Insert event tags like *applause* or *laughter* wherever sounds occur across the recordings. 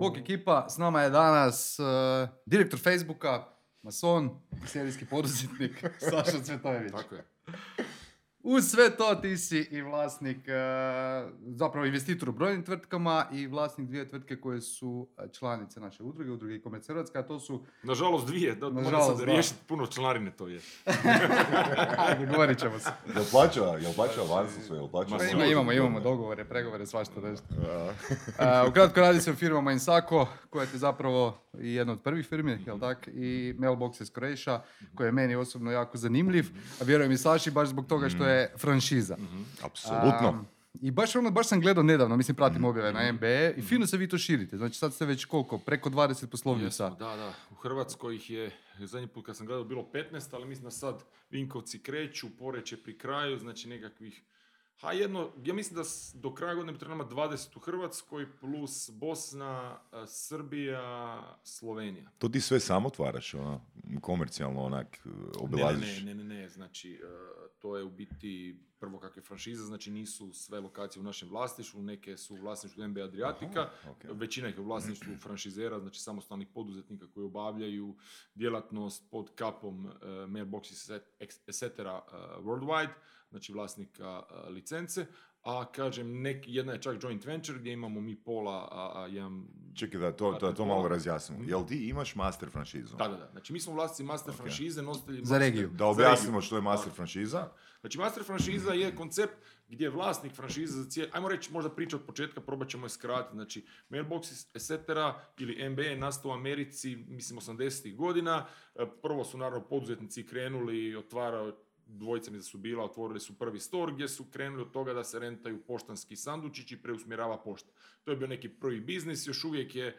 Bog ekipa, s nama je danas uh, direktor Facebooka, mason, serijski poduzetnik, *laughs* Saša Cvetojević. Tako je. Uz sve to ti si i vlasnik, uh, zapravo investitor u brojnim tvrtkama i vlasnik dvije tvrtke koje su uh, članice naše udruge, udruge i komerc Hrvatska, a to su, Nažalost dvije, da moram Nažalost, sad da. riješiti puno članarine to je. *laughs* ajde, govorit ćemo se. Jel plaća, jel plaća avansu sve, jel plaća? Ma ima, imamo, imamo dogovore, pregovore, svašta nešto. Uh, ukratko radi se o firmama Insako, koja je zapravo i jedna od prvih firmi, jel tak? I Mailbox iz Croatia, koji je meni osobno jako zanimljiv, a vjerujem i Saši baš zbog toga što je franšiza. Apsolutno. Um, I baš ono, baš sam gledao nedavno, mislim pratim objave na MBE i fino se vi to širite. Znači sad ste već koliko, preko 20 poslovnica. Jesmo, da, da. U Hrvatskoj ih je, zadnji put kad sam gledao, bilo 15, ali mislim da sad Vinkovci kreću, Poreć je pri kraju, znači nekakvih Ha, jedno, ja mislim da do kraja godine bi trebalo imati 20 u Hrvatskoj, plus Bosna, e, Srbija, Slovenija. To ti sve sam otvaraš, ono, komercijalno onak, Ne, obilaziš. ne, ne, ne, ne, znači e, to je u biti prvo kakve franšize, znači nisu sve lokacije u našem vlasništvu, neke su u vlasništvu MB Adriatica, Aha, većina ih je u vlasništvu franšizera, znači samostalnih poduzetnika koji obavljaju djelatnost pod kapom uh, Mailbox etc. Uh, worldwide, znači vlasnika licence, a kažem, nek, jedna je čak joint venture gdje imamo mi pola, a, a jedan Čekaj da to, da to malo razjasnimo. Jel ti imaš master franšizu? Da, da, da. Znači mi smo vlasnici master franšize, nositelji Za regiju. Da objasnimo što je master franšiza. Znači, master franšiza je koncept gdje je vlasnik franšize za cijeli, ajmo reći možda priča od početka, probat ćemo je skratiti. Znači, Mailbox etc. ili MB je nastao u Americi, mislim, 80-ih godina. E, Prvo su naravno poduzetnici krenuli, otvarao, dvojica mi da su bila, otvorili su prvi store gdje su krenuli od toga da se rentaju poštanski sandučići i preusmjerava pošta. To je bio neki prvi biznis, još uvijek je e,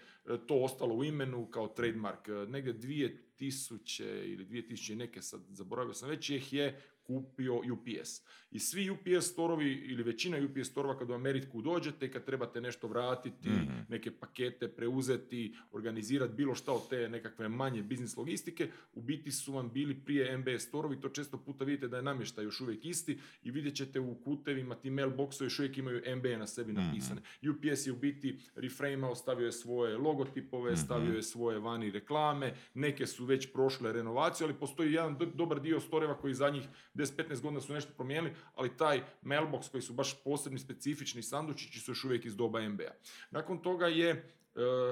to ostalo u imenu kao trademark. E, Negdje 2000 ili 2000 i neke, sad zaboravio sam već, ih je kupio UPS. I svi UPS storovi ili većina UPS storova kad u Ameriku dođete i kad trebate nešto vratiti, Mhm. neke pakete preuzeti, organizirati bilo šta od te nekakve manje biznis logistike, u biti su vam bili prije MB storovi, to često puta vidite da je namještaj još uvijek isti i vidjet ćete u kutevima ti mailboxovi još uvijek imaju MB na sebi napisane. UPS je u biti reframeao, stavio je svoje logotipove, stavio je svoje vani reklame, neke su već prošle renovaciju, ali postoji jedan do- dobar dio storeva koji zadnjih 10-15 godina su nešto promijenili, ali taj mailbox koji su baš posebni specifični sandučići su još uvijek iz doba MB-a. Nakon toga je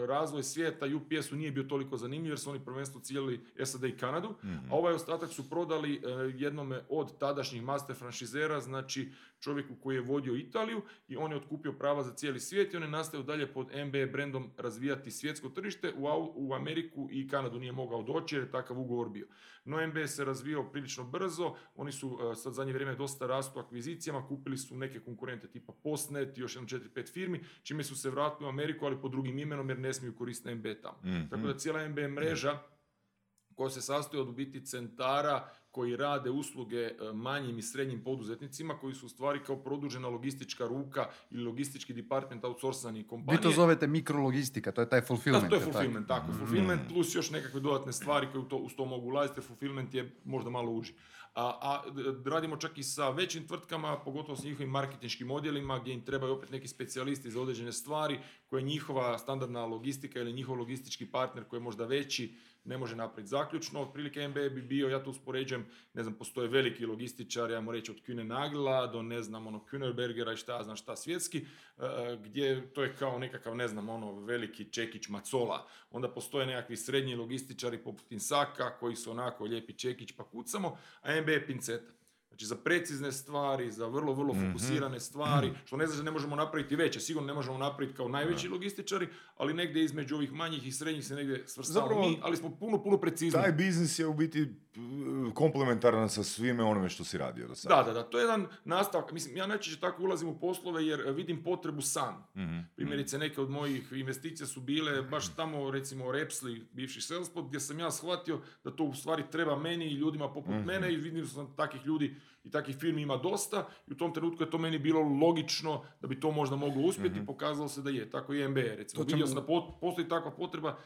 razvoj svijeta UPS-u nije bio toliko zanimljiv jer su oni prvenstveno ciljali SAD i Kanadu, a ovaj ostatak su prodali e, jednome od tadašnjih master franšizera, znači čovjeku koji je vodio Italiju i on je otkupio prava za cijeli svijet i on je nastavio dalje pod MB brendom razvijati svjetsko tržište. U, Ameriku i Kanadu nije mogao doći jer je takav ugovor bio. No MB se razvijao prilično brzo, oni su e, sad zadnje vrijeme dosta rastu akvizicijama, kupili su neke konkurente tipa Postnet i još jedno 4-5 firmi, čime su se vratili u Ameriku, ali pod drugim imenom jer ne smiju koristiti MB tamo. Mhm. Tako da cijela MB mreža koja se sastoji od u biti centara koji rade usluge e, manjim i srednjim poduzetnicima koji su u stvari kao produžena logistička ruka ili logistički department outsourcani kompanije. Vi to zovete mikrologistika, to je taj fulfillment. Da, to je fulfillment, tako. Fulfillment plus još nekakve dodatne stvari koje u to, uz to mogu ulaziti, jer fulfillment je možda malo uži. A, a radimo čak i sa većim tvrtkama, pogotovo s njihovim marketinškim odjelima, gdje im trebaju opet neki specijalisti za određene stvari, koje njihova standardna logistika ili njihov logistički partner koji je možda veći, ne može napraviti zaključno. Otprilike MB bi bio, ja to uspoređujem, ne znam, postoje veliki logističari, ajmo reći od Kühne Nagla do ne znam, ono, Kühnerbergera i šta ja znam šta svjetski, e, gdje to je kao nekakav, ne znam, ono, veliki čekić macola. Onda postoje nekakvi srednji logističari poput Insaka, koji su onako lijepi čekić pa kucamo, a MB je pinceta. Znači za precizne stvari, za vrlo, vrlo fokusirane stvari, što ne znači da ne možemo napraviti veće, sigurno ne možemo napraviti kao najveći logističari, ali negdje između ovih manjih i srednjih se negdje svrstavamo mi, ali smo puno, puno precizniji. Taj biznis je u biti p- komplementaran sa svime onome što si radio do sada. Da, da, da, to je jedan nastavak. Mislim, ja najčešće tako ulazim u poslove jer vidim potrebu sam. Mhm. Primjerice, neke od mojih investicija su bile baš tamo, recimo, Repsli, bivši Salespot, gdje sam ja shvatio da to u stvari treba meni i ljudima poput mene i vidim da sam takih ljudi i takvih firmi ima dosta i u tom trenutku je to meni bilo logično da bi to možda moglo uspjeti, pokazalo se da je. Tako i MBA, recimo. Vidio sam da po- postoji takva potreba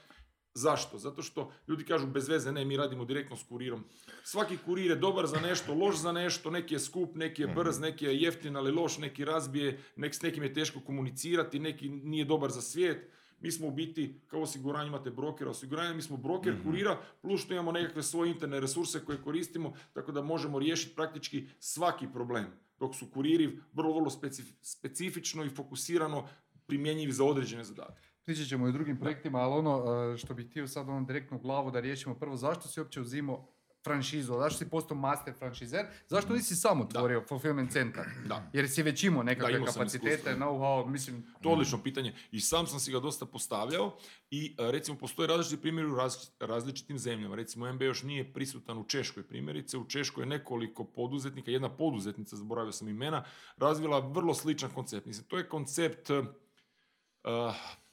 Zašto? Zato što ljudi kažu bez veze, ne, mi radimo direktno s kurirom. Svaki kurir je dobar za nešto, loš za nešto, neki je skup, neki je brz, neki je jeftin, ali loš, neki razbije, nek, s nekim je teško komunicirati, neki nije dobar za svijet. Mi smo u biti, kao osiguranje imate brokera osiguranja, mi smo broker kurira, plus što imamo nekakve svoje interne resurse koje koristimo, tako da možemo riješiti praktički svaki problem. Dok su kuriri vrlo, vrlo specif- specifično i fokusirano primjenjivi za određene zadatke. Pričat ćemo i o drugim projektima, ali ono e, što bih htio sad ono direktno u glavu da riješimo prvo, zašto si uopće uzimao franšizu, zašto si postao master franšizer, zašto nisi sam otvorio fulfillment centar? *clears throat* Da. Jer si već imao Da, nekakve imao sam kapacitete, know-how, mislim, To je odlično pitanje i sam sam si ga dosta postavljao i e, recimo postoje različiti primjeri u različ- različitim zemljama. Recimo MB još nije prisutan u Češkoj primjerice. U Češkoj je nekoliko poduzetnika, jedna poduzetnica, zaboravio sam imena, razvila vrlo sličan koncept. Mislim, to je koncept, uh,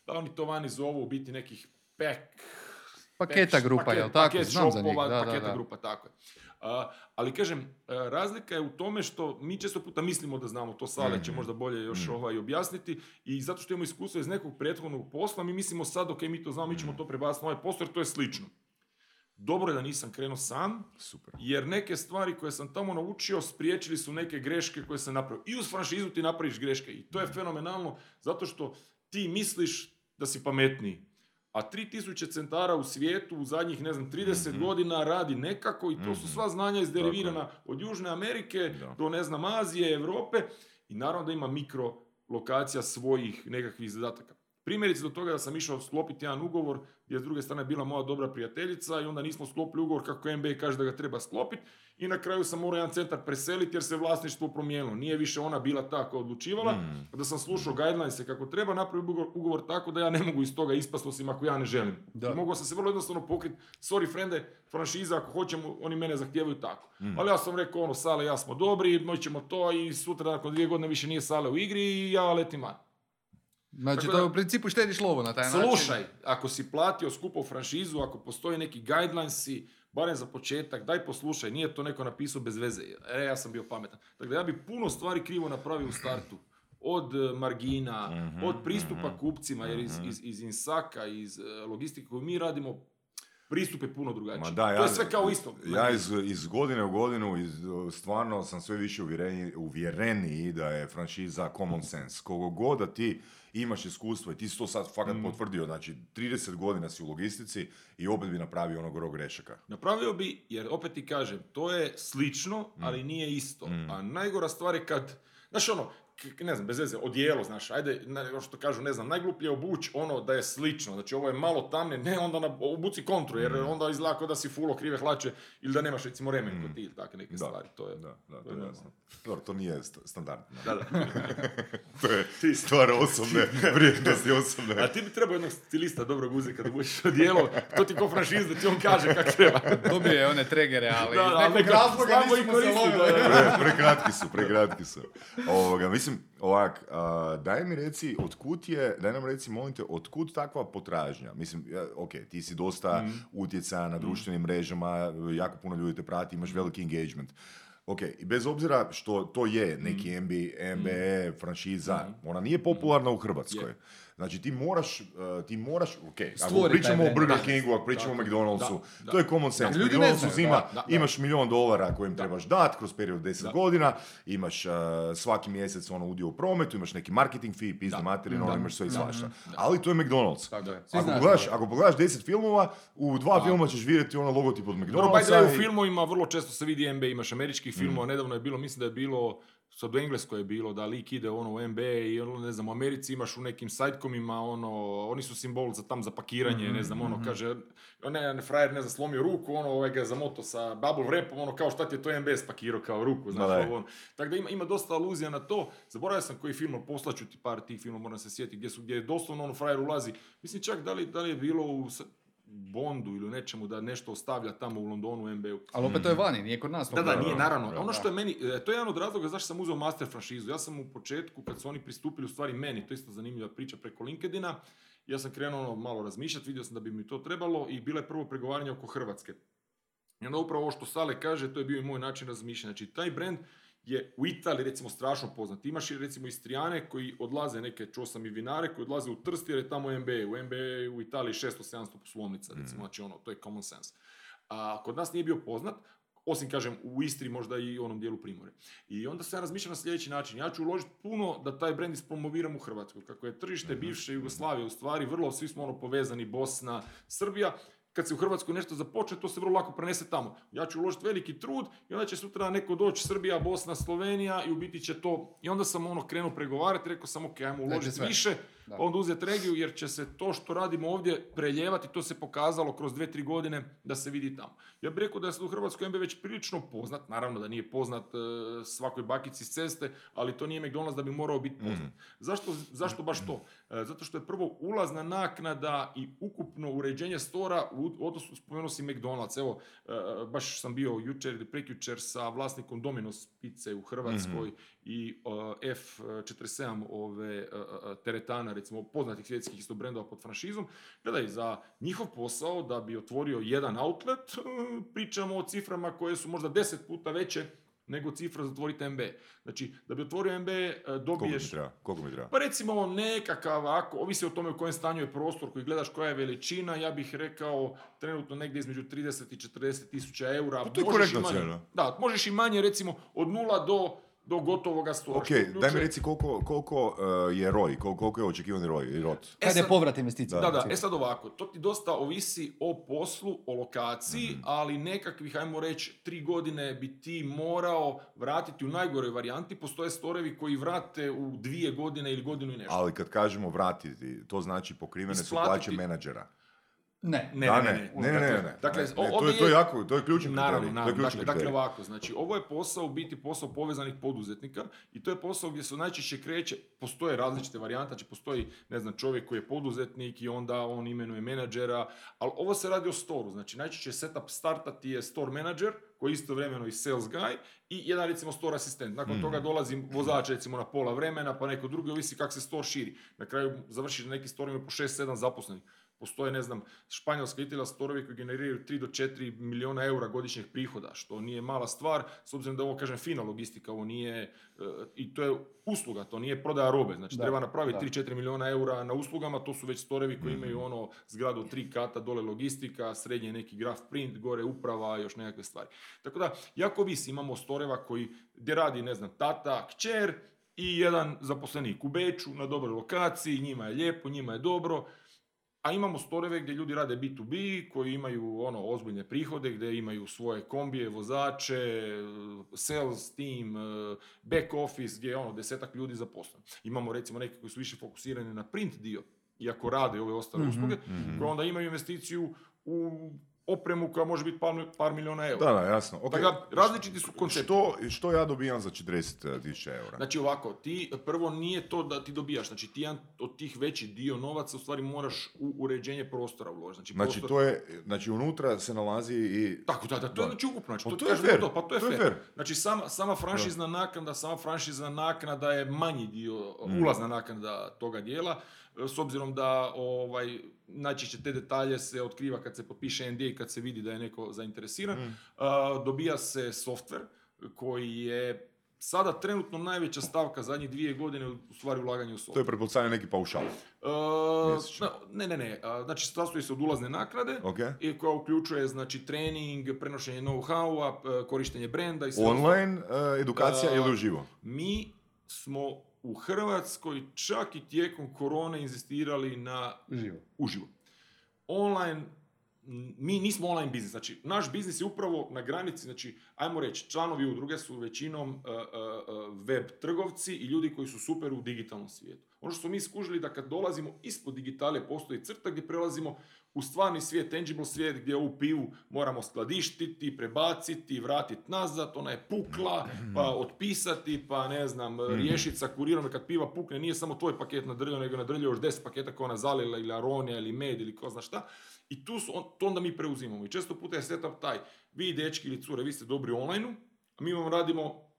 da oni to vani zovu u biti nekih pack, paketa grupa, paket- jel tako? Paket Znam za njih, da, da, paketa da. grupa, tako je. A, ali kažem, e, razlika je u tome što mi često puta mislimo da znamo, to Sale će Mhm. možda bolje još Mhm. ovaj objasniti i zato što imamo iskustvo iz nekog prethodnog posla, mi mislimo sad, ok, mi to znamo, mi ćemo to prebaciti na ovaj posao jer to je slično. Dobro je da nisam krenuo sam, Super. jer neke stvari koje sam tamo naučio spriječili su neke greške koje sam napravio. I uz franšizu ti napraviš greške i to je fenomenalno zato što ti misliš da si pametniji. A 3000 centara u svijetu u zadnjih, ne znam, 30 Mhm. godina radi nekako i to su Mhm. sva znanja izderivirana od Južne Amerike Da. do, ne znam, Azije, Europe i naravno da ima mikro lokacija svojih nekakvih zadataka. Primjerice do toga da sam išao sklopiti jedan ugovor gdje je s druge strane bila moja dobra prijateljica i onda nismo sklopili ugovor kako NBA kaže da ga treba sklopiti i na kraju sam morao jedan centar preseliti jer se vlasništvo promijenilo. Nije više ona bila ta koja odlučivala, Mm. da sam slušao guidelines kako treba napraviti ugovor, ugovor tako da ja ne mogu iz toga ispasti osim ako ja ne želim. Da. I mogao sam se vrlo jednostavno pokriti, sorry frende, franšiza ako hoćemo, oni mene zahtijevaju tako. Mm. Ali ja sam rekao ono, Sale, ja smo dobri, moći ćemo to i sutra nakon dvije godine više nije Sale u igri i ja letim van. Znači, Tako to da- u principu štediš lovu na taj način. Slušaj, ako si platio skupo franšizu, ako postoje neki guidelinesi, barem za početak, daj poslušaj, nije to neko napisao bez veze. E, ja sam bio pametan. Dakle, ja bi puno stvari krivo napravio u startu. Od e, margina, Mhm, od pristupa mhm, kupcima, jer iz, mhm. iz, iz Insaka, iz e, logistike koju mi radimo, pristup je puno drugačiji. Ma da, to ja, je sve kao isto. Ja iz, iz godine u godinu iz, stvarno sam sve više uvjereni, uvjereniji da je franšiza common sense. Kogo god da ti imaš iskustvo i ti si to sad fakat Mm. potvrdio, znači 30 godina si u logistici i opet bi napravio onog gro grešaka. Napravio bi, jer opet ti kažem, to je slično, ali nije isto. Mm. A najgora stvar je kad, znaš ono, ne znam, bez veze, odijelo, znaš, ajde, ne, ono što kažu, ne znam, najgluplje obuć ono da je slično, znači ovo je malo tamne, ne onda na, obuci kontru, jer Mm. onda izgleda kao da si fulo krive hlače ili da nemaš recimo remen Mm. kod ti ili takve neke Da. stvari, to je... Da, da, to je ono. jasno. Dobro, to nije st- standardno. Da, da. *laughs* To je stvar osobne vrijednosti, osobne. A ti bi trebao jednog stilista dobrog uzeti kada budeš odijelo, to ti ko franšiz da ti on kaže kako treba. *laughs* Dobije one tregere, ali Da, iz ali nekog razloga nismo i se lovili. da, da, Pre, prekratki su, prekratki su. Ovoga, mislim, ovak, a, daj mi reci, otkud je, daj nam reci, molim te, otkud takva potražnja? Mislim, ja, ok, ti si dosta Mhm. utjecaja na društvenim mrežama, jako puno ljudi te prati, imaš veliki engagement. Ok, i bez obzira što to je neki. MB, MBE, franšiza, ona nije popularna u Hrvatskoj. Je. Znači ti moraš, uh, ti moraš, ok, ako pričamo o Burger. Kingu, ako pričamo o McDonald'su, da, da. to je common sense. Ljudi ne znaju, uzima, da, da, da. imaš milion dolara kojim Da. trebaš dat kroz period 10 Da. godina, imaš uh, svaki mjesec ono udio u prometu, imaš neki marketing fee, pizda Da. materinu, Da. imaš sve i svašta. Ali to je McDonald's. Tako je. Ako pogledaš, ako pogledaš 10 filmova, u dva filma ćeš vidjeti ono logotip od Dobro, the way, u McDonald'sa. filmovima vrlo često se vidi NBA, imaš američkih Mm. filmova, nedavno je bilo, mislim da je bilo, sad u Engleskoj je bilo, da lik ide ono u NBA i ono, ne znam, u Americi imaš u nekim sajtkomima, ono, oni su simbol za tam za pakiranje, Mhm, ne znam, ono, kaže, ne, ne, frajer, ne znam, slomio ruku, ono, ovaj ga zamoto sa bubble wrapom, ono, kao šta ti je to NBA spakirao kao ruku, znaš, ovo, ono. Tako da ima, ima dosta aluzija na to. Zaboravio sam koji film, poslaću ti par tih filmova, moram se sjetiti, gdje su, gdje je doslovno ono frajer ulazi. Mislim čak da li, da li je bilo u Bondu ili nečemu da nešto ostavlja tamo u Londonu u NBA-u. Ali opet to je vani, nije kod nas. Da, da, popularno. nije, naravno. da, Ono što je meni, e, to je jedan od razloga zašto sam uzeo master franšizu. Ja sam u početku, kad su oni pristupili u stvari meni, to je isto zanimljiva priča preko LinkedIna, ja sam krenuo ono malo razmišljati, vidio sam da bi mi to trebalo i bilo je prvo pregovaranje oko Hrvatske. I onda upravo ovo što Sale kaže, to je bio i moj način razmišljanja. Znači, taj brand je u Italiji recimo strašno poznat. Imaš i recimo Istrijane koji odlaze, neke čuo sam i vinare, koji odlaze u Trst jer je tamo NBA. U NBA u Italiji 600-700 poslovnica, recimo, znači ono, to je common sense. A kod nas nije bio poznat, osim kažem u Istri možda i onom dijelu Primore. I onda sam ja razmišljao na sljedeći način. Ja ću uložiti puno da taj brand ispromoviram u Hrvatskoj. Kako je tržište bivše Jugoslavije u stvari vrlo, svi smo ono povezani, Bosna, Srbija, kad se u Hrvatskoj nešto započne, to se vrlo lako prenese tamo. Ja ću uložiti veliki trud i onda će sutra neko doći Srbija, Bosna, Slovenija i u biti će to... I onda sam ono krenuo pregovarati, rekao sam ok, ajmo uložiti sve. više, Da. onda uzeti regiju jer će se to što radimo ovdje preljevati, to se pokazalo kroz dve, tri godine da se vidi tamo. Ja bih rekao da je u Hrvatskoj NBA već prilično poznat, naravno da nije poznat e, svakoj bakici s ceste, ali to nije McDonald's da bi morao biti poznat. Zašto, zašto baš to? E, zato što je prvo ulazna naknada i ukupno uređenje stora u odnosu, spomenuo si McDonald's, evo, e, baš sam bio jučer ili prekjučer sa vlasnikom Domino's pice u Hrvatskoj i e, F47 ove e, e, teretana, recimo poznatih svjetskih isto brendova pod franšizom. Gledaj, za njihov posao da bi otvorio jedan outlet, e, pričamo o ciframa koje su možda deset puta veće nego cifra za otvoriti MB. Znači, da bi otvorio MB, e, dobiješ... Koliko mi treba? Pa recimo nekakav, ako, ovisi o tome u kojem stanju je prostor koji gledaš koja je veličina, ja bih rekao trenutno negdje između 30 i 40 tisuća eura. Pa to je Možeš i korektna manje. cijena. Da, možeš i manje recimo od nula do, do gotovoga stora. Ok, što daj mi reci koliko, koliko uh, je ROI, koliko, koliko je očekivani ROI i ROT. E Kad je povrat investicije? Da, da, e sad ovako, to ti dosta ovisi o poslu, o lokaciji, ali nekakvih, ajmo reći, tri godine bi ti morao vratiti u najgoroj varijanti. Postoje storevi koji vrate u dvije godine ili godinu i nešto. Ali kad kažemo vratiti, to znači pokrivene su Isplatiti- plaće menadžera. Ne. Ne, da, ne, ne, ne. ne, ne. Dakle, Ne, ne, to, je, to je jako, to je ključni Naravno, kriterij. to je naravno. ključni Dakle, dakle ovako, znači ovo je posao u biti posao povezanih poduzetnika i to je posao gdje se najčešće kreće, postoje različite varijante, znači postoji, ne znam, čovjek koji je poduzetnik i onda on imenuje menadžera, ali ovo se radi o storu, znači najčešće setup starta ti je store manager, koji je istovremeno i sales guy i jedan recimo store asistent. Nakon Mhm. toga dolazi vozač recimo na pola vremena, pa neko drugi, ovisi kako se store širi. Na kraju završi na neki store ima po 6-7 zaposlenih. Postoje, ne znam, Španjolska Italija storovi koji generiraju 3 do 4 milijuna eura godišnjeg prihoda, što nije mala stvar, s obzirom da je ovo, kažem, fina logistika, ovo nije, e, i to je usluga, to nije prodaja robe, znači Da, treba napraviti da. 3-4 milijuna eura na uslugama, to su već storovi koji imaju ono zgradu tri kata, dole logistika, srednje neki graf print, gore uprava, još nekakve stvari. Tako da, jako visi, imamo storeva koji, gdje radi, ne znam, tata, kćer i jedan zaposlenik u Beču na dobroj lokaciji, njima je lijepo, njima je dobro, a imamo storeve gdje ljudi rade B2B, koji imaju ono ozbiljne prihode, gdje imaju svoje kombije, vozače, sales team, back office, gdje je ono desetak ljudi zaposleno. Imamo recimo neke koji su više fokusirani na print dio, iako rade ove ostale usluge, koje onda imaju investiciju u opremu koja može biti par, par milijuna eura. Da, da, jasno. ok. Tako da, različiti su koncepti. Što, što ja dobijam za 40 tisuća eura? Znači ovako, ti prvo nije to da ti dobijaš, znači ti jedan od tih veći dio novaca u stvari moraš u uređenje prostora uložiti. Znači, Znači, prostor- to je, znači unutra se nalazi i... Tako, da, da, to je znači ukupno, znači, Pa to, to je fair, to, pa to je, to je fair. fair. Znači sama, sama franšizna naknada, sama franšizna naknada je manji dio, Mm. ulazna naknada toga dijela, s obzirom da ovaj, najčešće te detalje se otkriva kad se potpiše NDA i kad se vidi da je neko zainteresiran. Mm. Dobija se software koji je sada trenutno najveća stavka zadnjih dvije godine u stvari ulaganje u software. To je pretpostavljeno neki paušal. E, Mjesečno. ne, ne, ne. Znači, sastoji se od ulazne naknade Ok. i koja uključuje znači trening, prenošenje know-howa, p- korištenje brenda i sve. Online e, edukacija Da. ili uživo? Mi smo u Hrvatskoj čak i tijekom korone inzistirali na Živo. uživo. Online, mi nismo online biznis, znači naš biznis je upravo na granici, znači ajmo reći, članovi udruge su većinom uh, uh, uh, web trgovci i ljudi koji su super u digitalnom svijetu. Ono što smo mi skužili da kad dolazimo ispod digitale postoji crta gdje prelazimo u stvarni svijet, tangible svijet gdje ovu pivu moramo skladištiti, prebaciti, vratiti nazad, ona je pukla, pa otpisati, pa ne znam, riješiti sa kurirom kad piva pukne nije samo tvoj paket nadrljao, nego je nadrljao još 10 paketa koja ona zalila ili aronija ili med ili ko zna šta. I tu su, on- to onda mi preuzimamo. I često puta je setup taj, vi dečki ili cure, vi ste dobri online a mi vam radimo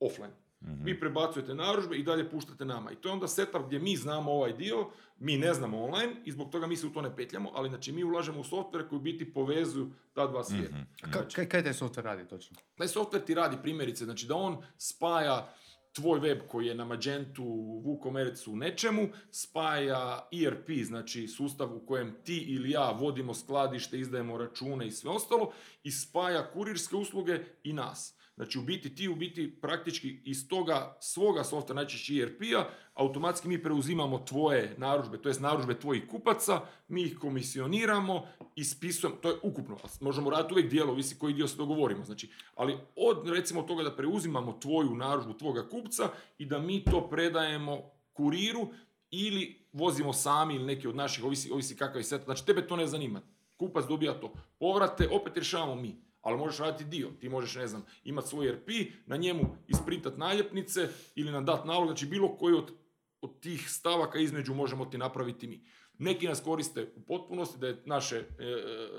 offline. Vi prebacujete narudžbe i dalje puštate nama. I to je onda setup gdje mi znamo ovaj dio, mi ne znamo online i zbog toga mi se u to ne petljamo, ali znači mi ulažemo u softvere koji u biti povezuju ta dva svijeta. Ka- kaj, kaj taj software radi točno? Taj software ti radi primjerice, znači da on spaja tvoj web koji je na Magentu, WooCommerce u nečemu, spaja ERP, znači sustav u kojem ti ili ja vodimo skladište, izdajemo račune i sve ostalo, i spaja kurirske usluge i nas. Znači u biti ti u biti praktički iz toga svoga softa, najčešće ERP-a, automatski mi preuzimamo tvoje narudžbe, to jest narudžbe tvojih kupaca, mi ih komisioniramo, ispisujemo, to je ukupno, možemo raditi uvijek dijelo, visi koji dio se dogovorimo, znači, ali od recimo toga da preuzimamo tvoju narudžbu tvoga kupca i da mi to predajemo kuriru ili vozimo sami ili neki od naših, ovisi, ovisi kakav je set, znači tebe to ne zanima, kupac dobija to, povrate opet rješavamo mi, ali možeš raditi dio. Ti možeš, ne znam, imati svoj RP, na njemu isprintat naljepnice ili nam dati nalog, znači bilo koji od, od tih stavaka između možemo ti napraviti mi. Neki nas koriste u potpunosti da je naše e,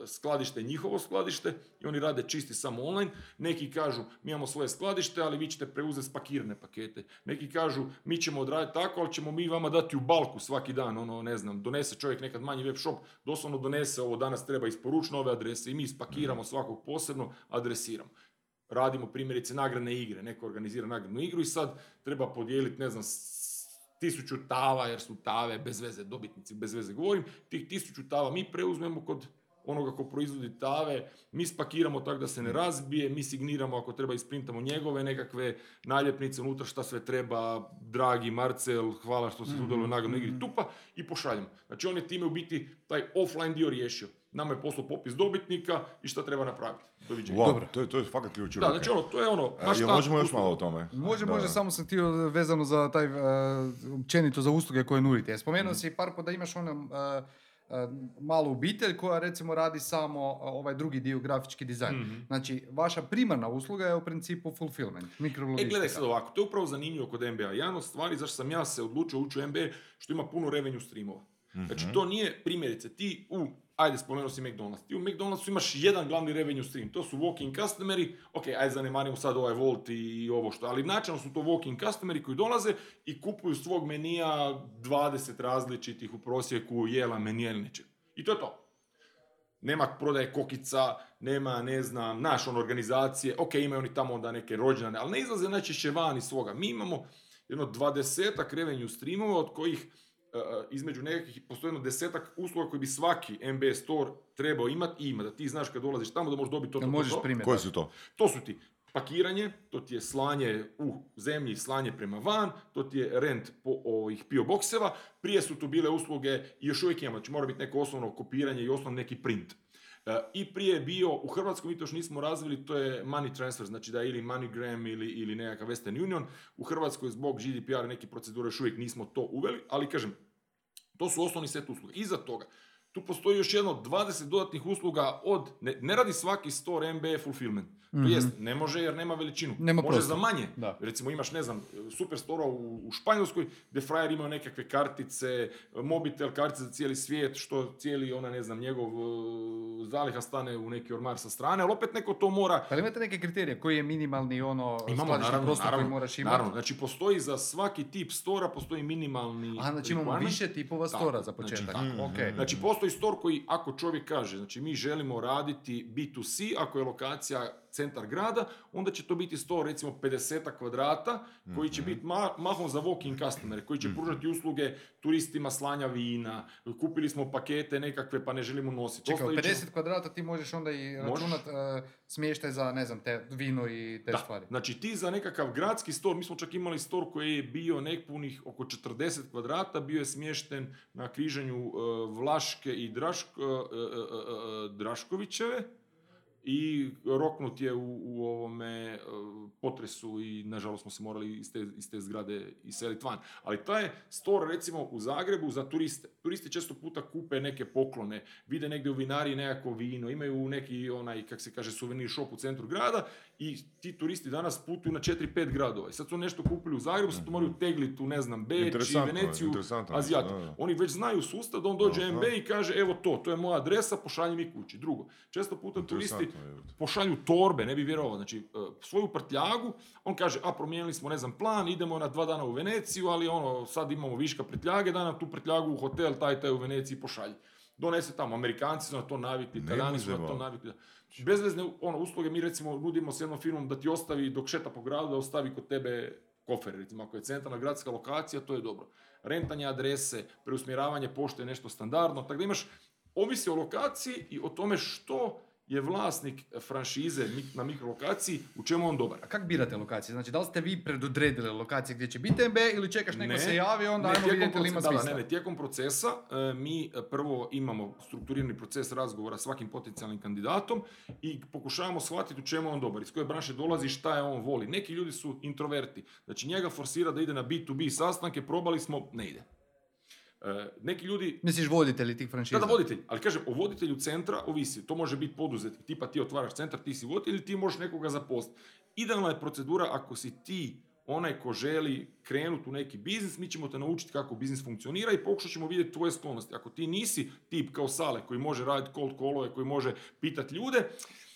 skladište njihovo skladište i oni rade čisti samo online. Neki kažu mi imamo svoje skladište, ali vi ćete preuzeti spakirane pakete. Neki kažu mi ćemo odraditi tako, ali ćemo mi vama dati u balku svaki dan. Ono, ne znam, donese čovjek nekad manji web shop, doslovno donese ovo danas treba isporučiti nove adrese i mi spakiramo svakog posebno, adresiramo radimo primjerice nagradne igre, neko organizira nagradnu igru i sad treba podijeliti, ne znam, tisuću tava, jer su tave bez veze, dobitnici bez veze govorim, tih tisuću tava mi preuzmemo kod onoga ko proizvodi tave, mi spakiramo tako da se ne razbije, mi signiramo ako treba isprintamo njegove nekakve naljepnice unutra šta sve treba, dragi Marcel, hvala što se sudjelo u nagradnoj igri tupa i pošaljemo. Znači on je time u biti taj offline dio riješio. Nama je poslao popis dobitnika i šta treba napraviti. Doviđenja. Wow, Dobro. to je, to je fakat ključ Da, znači ono, to je ono, E, naš ta možemo još malo o tome? Može, Da. može, samo sam htio vezano za taj, uh, općenito za usluge koje nudite. Mhm. Spomenuo si par puta da imaš ono uh, malu obitelj koja recimo radi samo ovaj drugi dio grafički dizajn. Mhm. Znači, vaša primarna usluga je u principu fulfillment, E, mikrologistika. gledaj sad ovako, to je upravo zanimljivo kod NBA. Jedan od stvari zašto sam ja se odlučio ući u NBA, što ima puno revenue streamova. Znači, to nije, primjerice, ti u, ajde, spomenuo si McDonald's, ti u McDonald'su imaš jedan glavni revenue stream, to su walk-in customeri, ok, ajde zanemarimo sad ovaj Volt i ovo što, ali načelno su to walk-in customeri koji dolaze i kupuju s tvog menija 20 različitih u prosjeku jela, menija ili nečeg. I to je to. Nema prodaje kokica, nema, ne znam, naš on organizacije, ok, imaju oni tamo onda neke rođene, ali ne izlaze najčešće van iz svoga. Mi imamo jedno dvadesetak revenue streamova od kojih između nekakvih postoji jedno desetak usluga koji bi svaki MB store trebao imati i ima. Da ti znaš kad dolaziš tamo da možeš dobiti to, Da to, to, možeš to. primjer. Koji su to? To su ti pakiranje, to ti je slanje u zemlji, slanje prema van, to ti je rent po ovih PO bokseva, prije su tu bile usluge i još uvijek imamo, znači mora biti neko osnovno kopiranje i osnovno neki print. E, I prije je bio, u Hrvatskoj mi to još nismo razvili, to je money transfer, znači da je ili MoneyGram ili, ili nekakav Western Union. U Hrvatskoj zbog GDPR neke procedure još uvijek nismo to uveli, ali kažem, to su osnovni set usluga. Iza toga, tu postoji još jedno 20 dodatnih usluga od, ne, ne radi svaki store MBA fulfillment. To jest, ne može jer nema veličinu. Mhm. Nema može prostora. za manje. Da. Recimo imaš, ne znam, super store u, u Španjolskoj gdje frajer imaju nekakve kartice, mobitel kartice za cijeli svijet, što cijeli, ona ne znam, njegov uh, zaliha stane u neki ormar sa strane, ali opet neko to mora Pa imate neke kriterije? Koji je minimalni ono Imamo, naravno, prostor naravno, koji moraš imati? naravno. Znači, postoji za svaki tip stora, postoji minimalni A, znači imamo više tipova stora za znači, početak. tako. Ok. Znači, postoji store koji, ako čovjek kaže, znači mi želimo raditi B2C, ako je lokacija centar grada, onda će to biti store, recimo 50 kvadrata, koji će biti ma- mahom za walk-in customer, koji će pružati usluge turistima slanja vina, kupili smo pakete nekakve pa ne želimo nositi. Čekaj, od Ostavit ćemo- 50 kvadrata ti možeš onda i računat e, smještaj za, ne znam, te vino i te Da, stvari. znači ti za nekakav gradski stor, mi smo čak imali stor koji je bio nepunih oko 40 kvadrata, bio je smješten na križanju e, Vlaške i Draško, e, Draškovićeve i roknut je u, u ovome e, potresu i nažalost smo se morali iz te, iz te zgrade iseliti van. Ali taj je store recimo u Zagrebu za turiste. Turisti često puta kupe neke poklone, vide negdje u vinariji nekako vino, imaju neki onaj, kak se kaže, suvenir shop u centru grada i ti turisti danas putuju na 4-5 gradova. I sad su nešto kupili u Zagrebu, sad to moraju tegliti u, ne znam, Beč i Veneciju, Azijatu. Oni već znaju sustav da on dođe. MB i kaže evo to, to je moja adresa, pošalji mi kući. Drugo, često puta turisti pošalju torbe, ne bi vjerovao, znači e, svoju prtljagu, on kaže, a promijenili smo, ne znam, plan, idemo na dva dana u Veneciju, ali ono, sad imamo viška prtljage, da nam tu prtljagu u hotel, taj, taj u Veneciji pošalji. Donese tamo, Amerikanci su na to navikli, Italijani su na to navikli. Bezvezne ono, usluge, mi recimo nudimo s jednom firmom da ti ostavi dok šeta po gradu, da ostavi kod tebe kofer, recimo ako je centralna gradska lokacija, to je dobro. Rentanje adrese, preusmjeravanje pošte je nešto standardno, tako da imaš, ovisi o lokaciji i o tome što je vlasnik franšize na mikrolokaciji, u čemu on dobar. A kak birate lokacije? Znači, da li ste vi predodredili lokacije gdje će biti MB ili čekaš neko Ne, se javi, onda ne, ajmo vidjeti ili ima da, ne, ne, tijekom procesa e, mi e, prvo imamo strukturirani proces razgovora s svakim potencijalnim kandidatom i pokušavamo shvatiti u čemu on dobar, iz koje branše dolazi, šta je on voli. Neki ljudi su introverti, znači njega forsira da ide na B2B sastanke, probali smo, ne ide. E, neki ljudi Misliš voditelji tih franšiza? da, da, voditelj, ali kažem, o voditelju centra ovisi, to može biti poduzetnik, tipa ti otvaraš centar, ti si voditelj ili ti možeš nekoga zaposliti. Idealna je procedura ako si ti onaj ko želi krenuti u neki biznis, mi ćemo te naučiti kako biznis funkcionira i pokušat ćemo vidjeti tvoje sklonosti. Ako ti nisi tip kao Sale koji može raditi cold callove, koji može pitati ljude,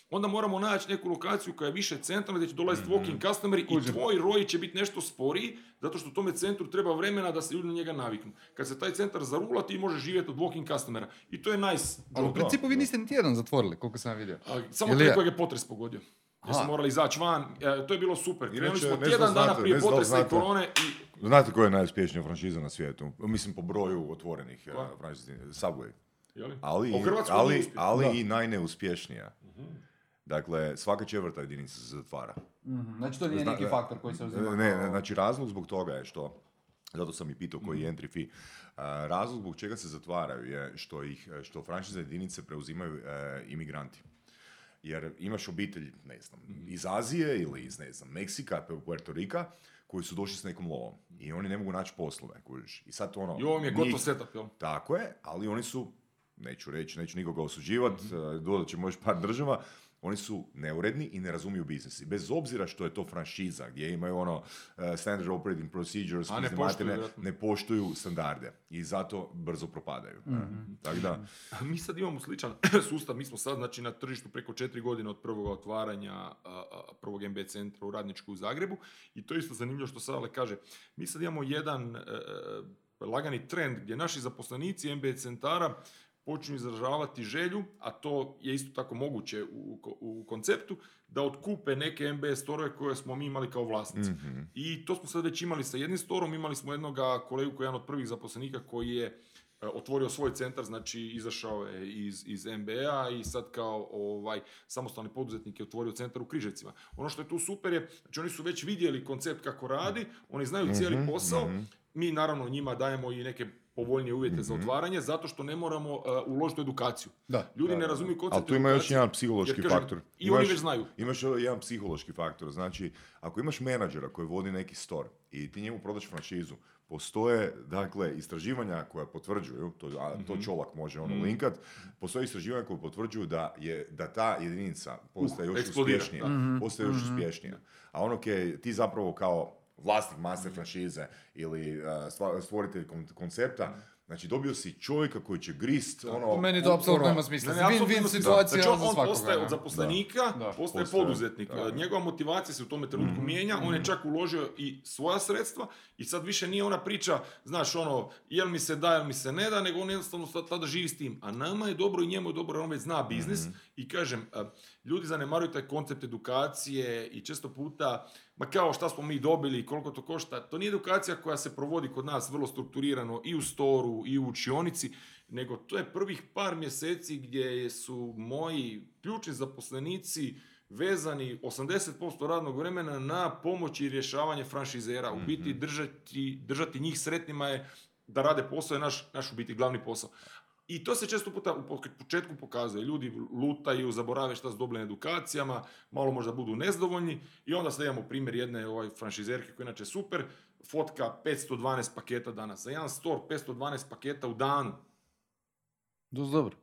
onda moramo naći neku lokaciju koja je više centralna gdje će dolaziti walking customeri i tvoj ROI će biti nešto sporiji, zato što tome centru treba vremena da se ljudi na njega naviknu. Kad se taj centar zarula, ti možeš živjeti od walking customera. I to je nice Ali u principu vi niste niti jedan zatvorili, koliko sam vidio. A, samo taj ja? kojeg je potres pogodio. Gdje smo morali izaći van, e, to je bilo super. Krenuli smo tjedan dana znate, prije ne znam da li potresa i korone i... Znate koja je najuspješnija franšiza na svijetu? Mislim po broju otvorenih uh, franšiza. Subway. Je li? Ali, ali, ali Da. i najneuspješnija. Dakle, svaka četvrta jedinica se zatvara. Mhm, Znači to nije Zna- neki faktor koji se uzima. Ne, ne, znači razlog zbog toga je što, zato sam i pitao koji je Mhm. entry fee, a, razlog zbog čega se zatvaraju je što ih, što franšize jedinice preuzimaju e, imigranti. Jer imaš obitelj, ne znam, Mhm. iz Azije ili iz, ne znam, Meksika, Puerto Rika, koji su došli s nekom lovom. I oni ne mogu naći poslove, kužiš. I sad ono... I ovo mi je gotov njih- setup, jel? tako je, ali oni su, neću reći, neću nikoga osuđivati, mm dodat ćemo još par država, oni su neuredni i ne razumiju biznis. I bez obzira što je to franšiza, gdje imaju ono uh, standard operating procedures, A ne poštuju, ne poštuju standarde i zato brzo propadaju. Tako da, Mi sad imamo sličan *clears throat* sustav, mi smo sad znači, na tržištu preko četiri godine od prvog otvaranja prvog MB centra u Radničku u Zagrebu i to je isto zanimljivo što Sale kaže. Mi sad imamo jedan e, e, lagani trend gdje naši zaposlenici MB centara počinju izražavati želju, a to je isto tako moguće u, u konceptu, da otkupe neke MB storove koje smo mi imali kao vlasnici. mhm. I to smo sad već imali sa jednim storom, imali smo jednoga kolegu koji je jedan od prvih zaposlenika koji je e, otvorio svoj centar, znači izašao je iz, iz MBA i sad kao ovaj samostalni poduzetnik je otvorio centar u Križevcima. Ono što je tu super je, znači oni su već vidjeli koncept kako radi, oni znaju cijeli Mhm, posao, mhm. mi naravno njima dajemo i neke povoljnije uvjete za otvaranje, zato što ne moramo uh, uložiti u edukaciju. Da. Ljudi da, ne razumiju koncept Ali tu ima još jedan psihološki jer, kažem, faktor. I oni Imaš- već znaju. Imaš jedan psihološki faktor, znači ako imaš menadžera koji vodi neki store i ti njemu prodaš franšizu, postoje dakle istraživanja koja potvrđuju, to, a to čolak može ono linkat, postoje istraživanja koja potvrđuju da je da ta jedinica postaje još eksplodira, uspješnija, Mhm. postaje još uspješnija. A ono ke ti zapravo kao vlasnik master franšize ili uh, stvoritelj kon- koncepta, Znači dobio si čovjeka koji će grist, ono... Meni to apsolutno ono- ima smisla. Ne, ne, apsolutno Win-win situacija znači, on, za on svakoga. postaje od zaposlenika, Da. postaje Postaje, poduzetnik. da. Mhm. Njegova motivacija se u tome trenutku mijenja, on je čak uložio i svoja sredstva i sad više nije ona priča, znaš ono, jel mi se da, jel mi se ne da, nego on jednostavno sad tada živi s tim. A nama je dobro i njemu je dobro, on već zna biznis Mhm. I kažem, a, ljudi zanemaruju taj koncept edukacije i često puta, ma kao šta smo mi dobili i koliko to košta, to nije edukacija koja se provodi kod nas vrlo strukturirano i u storu i u učionici, nego to je prvih par mjeseci gdje su moji ključni zaposlenici vezani 80% radnog vremena na pomoć i rješavanje franšizera. U biti držati, držati njih sretnima je da rade posao je naš, naš u biti glavni posao. I to se često puta u početku pokazuje. Ljudi lutaju, zaborave šta su dobili na edukacijama, malo možda budu nezdovoljni i onda sad imamo primjer jedne ovaj, franšizerke koja je inače super, fotka 512 paketa danas. Za jedan store 512 paketa u danu. Dosta dobro.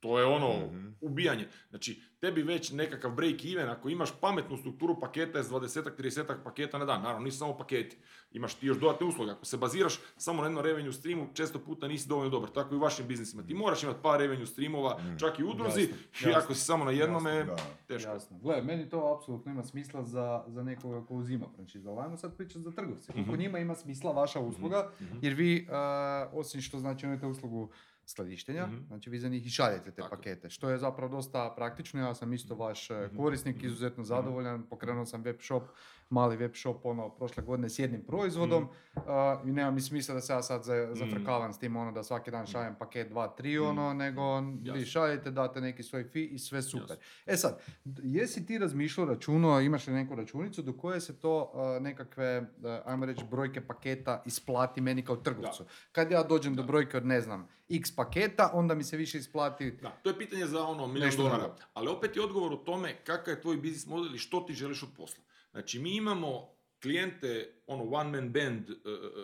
To je ono, ubijanje. Znači, tebi već nekakav break even, ako imaš pametnu strukturu paketa s 20 30 paketa na dan, naravno nisu samo paketi, imaš ti još dodatne usluge. Ako se baziraš samo na jednom revenue streamu, često puta nisi dovoljno dobar, tako i u vašim biznisima. Ti moraš imati par revenue streamova, čak i udruzi, Jasno, *laughs* i ako si samo na jednome, Jasno, teško. Jasno. Gle, meni to apsolutno ima smisla za, za nekoga ko uzima franšizu, ali ajmo sad pričati za trgovce. Koliko njima ima smisla vaša usluga, jer vi, uh, osim što znači imate uslugu skladištenja, Mhm. znači vi za njih i šaljete te Tako pakete, što je zapravo dosta praktično, ja sam isto vaš e, Mhm. korisnik, izuzetno zadovoljan, pokrenuo sam web shop, mali web shop ono prošle godine s jednim proizvodom uh, i nema mi smisla da se ja sad za, zafrkavam s tim ono da svaki dan šaljem paket 2, 3 ono, nego vi Jasno. šaljete, date neki svoj fi i sve super. Jasno. E sad, jesi ti razmišljao računo, imaš li neku računicu do koje se to uh, nekakve, uh, ajmo reći, brojke paketa isplati meni kao trgovcu? Kad ja dođem do brojke od, ne znam, x paketa, onda mi se više isplati Da, to je pitanje za ono milijon dolara. Ali opet je odgovor u tome kakav je tvoj biznis model i što ti želiš od posla. Znači, mi imamo klijente, ono one man band e, e,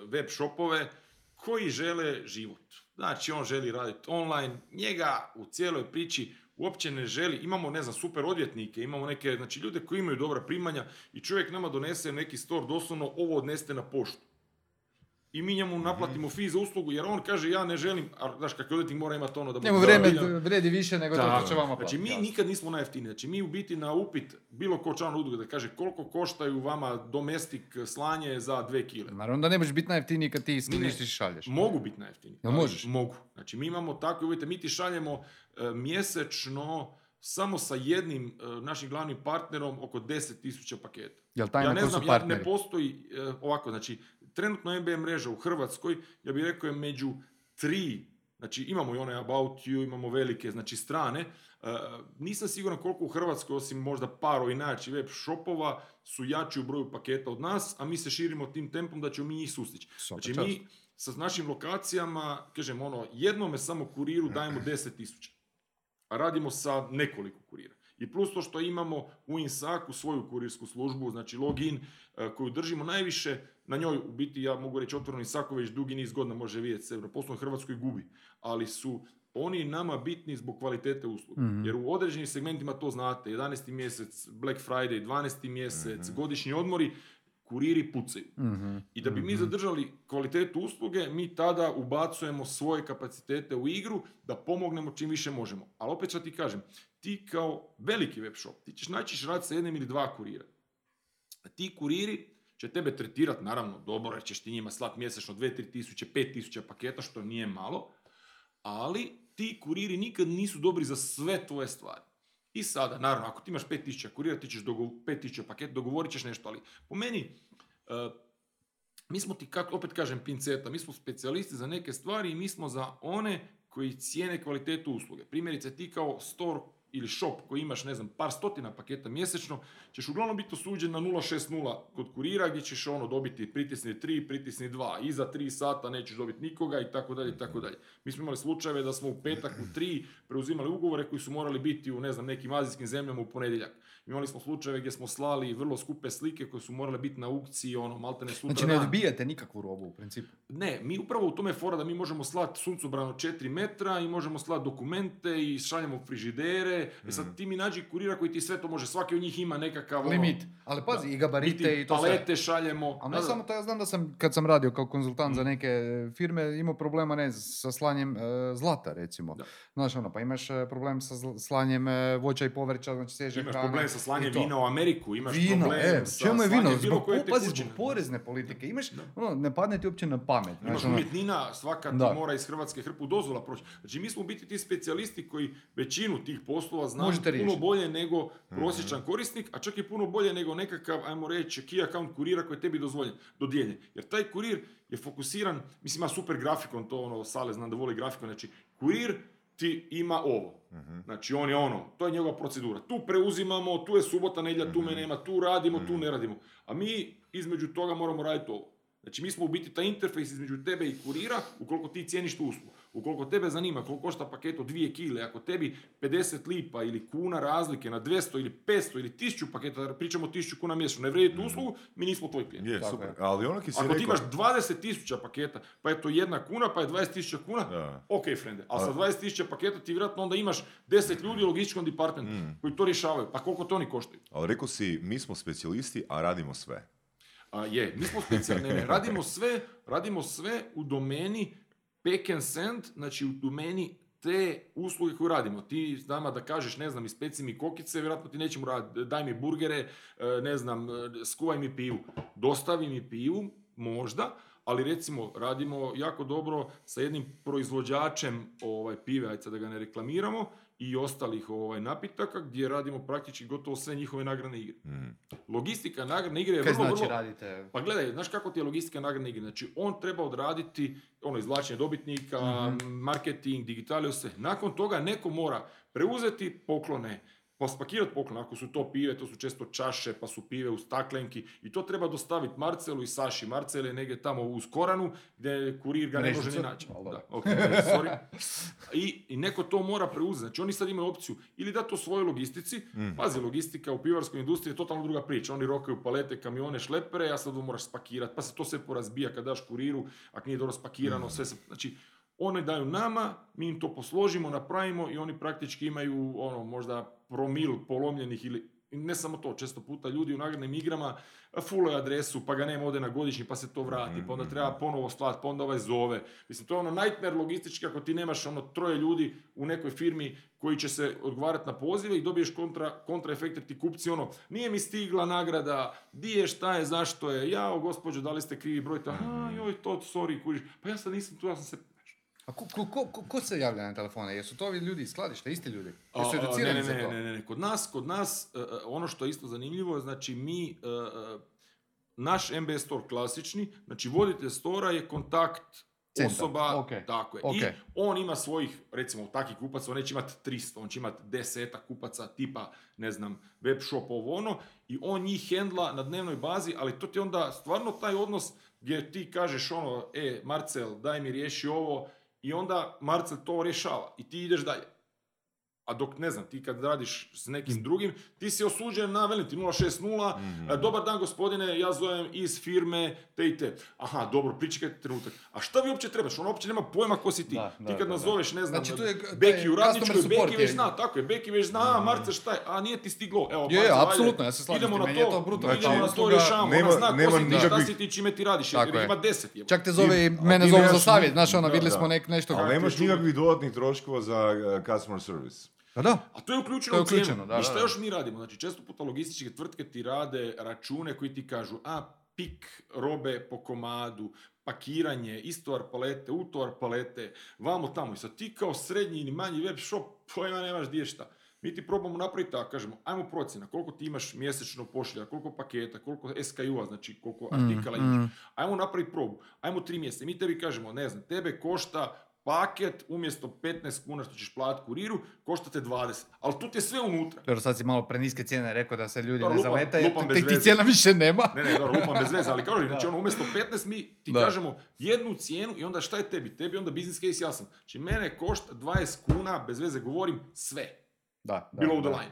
web shopove koji žele život. Znači, on želi raditi online, njega u cijeloj priči uopće ne želi, imamo, ne znam, super odvjetnike, imamo neke, znači, ljude koji imaju dobra primanja i čovjek nama donese neki store, doslovno ovo odneste na poštu. I mi njemu naplatimo fee za uslugu, jer on kaže ja ne želim, a znaš kakav odvjetnik mora imati ono da Njemu bude vrijeme zbiljan- vredi više nego to tako. što će vama Znači, mi jasno. nikad nismo najjeftiniji. Znači, mi u biti na upit bilo ko član udruge da kaže koliko koštaju vama domestik slanje za dve kile. Naravno da ne možeš biti najjeftiniji kad ti skladištiš i šalješ. Mogu biti najjeftiniji. Jel ali možeš? Mogu. Znači, mi imamo takve uvjete. Mi ti šaljemo e, mjesečno samo sa jednim e, našim glavnim partnerom oko 10.000 paketa. Jel tajna ja ne znam, ja, ne postoji e, ovako, znači, trenutno MBM mreža u Hrvatskoj, ja bih rekao je među tri, znači imamo i one About You, imamo velike, znači strane, e, nisam siguran koliko u Hrvatskoj, osim možda paro i najjači web shopova, su jači u broju paketa od nas, a mi se širimo tim tempom da ćemo mi njih sustići. Znači mi sa našim lokacijama, kažem ono, jednome samo kuriru *clears throat* dajemo 10.000, a radimo sa nekoliko kurira. I plus to što imamo u Insaku svoju kurirsku službu, znači login, e, koju držimo najviše, na njoj u biti, ja mogu reći otvoreno, Insako već dugi niz godina može vidjeti se, poslovno u Hrvatskoj gubi, ali su oni nama bitni zbog kvalitete usluge. Mhm. Jer u određenim segmentima to znate, 11. mjesec, Black Friday, 12. mjesec, godišnji odmori, kuriri pucaju. Mhm. I da bi mi zadržali kvalitetu usluge, mi tada ubacujemo svoje kapacitete u igru da pomognemo čim više možemo. Ali opet što ti kažem, ti kao veliki web shop, ti ćeš najčešće raditi sa jednim ili dva kurira. A ti kuriri će tebe tretirati, naravno, dobro, jer ćeš ti njima slat mjesečno 2-3 tisuće, 5 tisuća paketa, što nije malo, ali ti kuriri nikad nisu dobri za sve tvoje stvari. I sada, naravno, ako ti imaš 5000 kurira, ti ćeš dogo- 5000 paketa, dogovorit ćeš nešto, ali po meni, uh, mi smo ti, kako opet kažem, pinceta, mi smo specijalisti za neke stvari i mi smo za one koji cijene kvalitetu usluge. Primjerice, ti kao store ili shop koji imaš, ne znam, par stotina paketa mjesečno, ćeš uglavnom biti osuđen na 060 kod kurira gdje ćeš ono dobiti pritisni 3, pritisni 2, iza 3 sata nećeš dobiti nikoga i tako dalje i tako dalje. Mi smo imali slučajeve da smo u petak u 3 preuzimali ugovore koji su morali biti u ne znam nekim azijskim zemljama u ponedjeljak. Imali smo slučajeve gdje smo slali vrlo skupe slike koje su morale biti na aukciji ono maltene sutra Znači ne odbijate nikakvu robu u principu. Ne, mi upravo u tome fora da mi možemo slati suncobrano 4 metra i možemo slati dokumente i šaljemo frižidere. E sad ti mi nađi kurira koji ti sve to može, svaki od njih ima nekakav ono, Limit. Ali pazi, da. i gabarite i to sve. palete šaljemo. Ali ne Da, samo to, ja znam da sam, kad sam radio kao konzultant Mm. za neke e, firme, imao problema, ne sa slanjem e, zlata, recimo. Da. Znaš, ono, pa imaš e, problem sa slanjem e, voća i povrća, znači svježe Imaš hrane problem sa i slanjem vina u Ameriku, imaš Vino, problem e, sa čemu je vino? Zbog, koje pazi, zbog porezne politike. Imaš, Da. ono, ne padne ti uopće na pamet. Imaš ono, umjetnina, svaka ti Da. mora iz Hrvatske hrpu dozvola proći. Znači mi smo u biti ti specijalisti koji većinu tih poslova Možete puno riješiti. bolje nego prosječan korisnik, a čak i puno bolje nego nekakav, ajmo reći, key account kurira koji je tebi dozvoljen, dodijeljen. Jer taj kurir je fokusiran, mislim ima super grafikon, to ono, Sale znam da voli grafikon, znači kurir ti ima ovo. Znači on je ono, to je njegova procedura. Tu preuzimamo, tu je subota, nedjelja, tu me nema, tu radimo, tu ne radimo. A mi između toga moramo raditi ovo. Znači mi smo u biti taj interfejs između tebe i kurira ukoliko ti cijeniš tu uslugu. Ukoliko tebe zanima koliko košta paket od dvije kile, ako tebi 50 lipa ili kuna razlike na 200 ili 500 ili 1000 paketa, pričamo o 1000 kuna mjesečno, ne vredi tu uslugu, mi nismo tvoj klijent. Je, Tako super. je. Ali ono ki si Ako ti imaš 20.000 paketa, pa je to jedna kuna, pa je 20.000 kuna, Da. ok frende. Ali sa A- 20.000 paketa ti vjerojatno onda imaš 10 ljudi u logističkom departmentu Mm. koji to rješavaju. Pa koliko to oni koštaju? Ali rekao si, mi smo specijalisti, a radimo sve. A, je, mi smo specijalni, ne, ne, radimo sve, radimo sve u domeni back and send, znači u domeni te usluge koje radimo. Ti nama da kažeš, ne znam, ispeci mi kokice, vjerojatno ti nećemo raditi, daj mi burgere, e, ne znam, e, skuvaj mi pivu. Dostavi mi pivu, možda, ali recimo radimo jako dobro sa jednim proizvođačem ovaj, pive, ajde sad da ga ne reklamiramo, i ostalih ovaj, napitaka gdje radimo praktički gotovo sve njihove nagradne igre. Mm. Logistika nagradne igre je Kaj vrlo, znači vrlo... radite? Pa gledaj, znaš kako ti je logistika nagradne igre? Znači, on treba odraditi ono izvlačenje dobitnika, Mhm. marketing, digitalio se. Nakon toga neko mora preuzeti poklone, pa spakirati poklone. Ako su to pive, to su često čaše, pa su pive u staklenki. I to treba dostaviti Marcelu i Saši. Marcel je negdje tamo uz Koranu, gdje kurir ga ne može ni naći. Da, ok, sorry. I, I neko to mora preuzeti. Znači oni sad imaju opciju ili da to svojoj logistici, Mm. pazi, logistika u pivarskoj industriji je totalno druga priča. Oni rokaju palete, kamione, šlepere, a sad to moraš spakirati, pa se to sve porazbija kad daš kuriru, ako nije dobro spakirano, sve se... Znači, one daju nama, mi im to posložimo, napravimo i oni praktički imaju ono možda promil polomljenih ili ne samo to, često puta ljudi u nagradnim igrama fulaju adresu, pa ga nema ode na godišnji, pa se to vrati, pa onda treba ponovo slati, pa onda ovaj zove. Mislim, to je ono nightmare logistički ako ti nemaš ono troje ljudi u nekoj firmi koji će se odgovarati na pozive i dobiješ kontra, kontra efekt jer ti kupci ono, nije mi stigla nagrada, di je, šta je, zašto je, jao gospođo, da li ste krivi broj, ta, a joj, to, sorry, kužiš, pa ja sad nisam tu, ja sam se A ko, ko, ko, ko- ko se javlja na telefone? Jesu to ovi ljudi iz skladišta, isti ljudi? Jesu educirani ne, za ne, to? ne, ne, ne, kod nas, kod nas, e, ono što je isto zanimljivo, znači mi, e, naš MB store klasični, znači voditelj stora je kontakt Centar, osoba, ok, tako je. ok. I on ima svojih, recimo, takvih kupaca, on neće imati 300, on će imati deseta kupaca tipa, ne znam, web shop ovo ono, i on njih hendla na dnevnoj bazi, ali to ti onda stvarno taj odnos gdje ti kažeš ono, e, Marcel, daj mi riješi ovo, i onda Marcel to rješava i ti ideš dalje. A dok, ne znam, ti kad radiš s nekim drugim, ti si osuđen na, velim ti, 060, Mhm. e, dobar dan gospodine, ja zovem iz firme te i te. Aha, dobro, pričekajte trenutak. A šta vi uopće trebaš? On uopće nema pojma ko si ti. Da, ti da, kad da, nazoveš, ne znam, Znači, tu je taj Beki u radničkoj, Beki već zna, tako je, Beki već zna, a Marce šta je, a nije ti stiglo. Evo, Je, je, apsolutno, ja se slažem Idemo tim, na meni je to, to brutalno. idemo na to rješavamo, nema- ona zna ko nema si ti, šta si ti, čime ti radiš, jer ima deset. Čak te zove Ti- mene ti zovu za savjet, znaš ono, vidjeli smo nek, nešto. Ali nemaš nikakvih dodatnih troškova za uh, customer service. Pa da, A to je uključeno To je u cijenu. uključeno, da, I šta da. još mi radimo? Znači, često puta logističke tvrtke ti rade račune koji ti kažu, a pik robe po komadu, pakiranje, istovar palete, utovar palete, vamo tamo. I sad ti kao srednji ili manji web shop, pojma nemaš gdje šta. Mi ti probamo napraviti tako, kažemo, ajmo procjena, koliko ti imaš mjesečno pošlja, koliko paketa, koliko SKU-a, znači koliko artikala imaš. mm. Ajmo napraviti probu, ajmo tri mjeseca. Mi tebi kažemo, ne znam, tebe košta paket umjesto 15 kuna što ćeš platiti kuriru, košta te 20. Ali tu ti je sve unutra. Dobro, sad si malo preniske cijene rekao da se ljudi ne lupam- zaletaju, jer lupam ti cijena više nema. Ne, ne, dobro, lupam bez veze, ali kao *laughs* znači ono umjesto 15 mi ti Da. kažemo jednu cijenu i onda šta je tebi? Tebi onda business case jasan. Znači mene košta 20 kuna, bez veze govorim, sve. Da, da, Bilo u the da. line.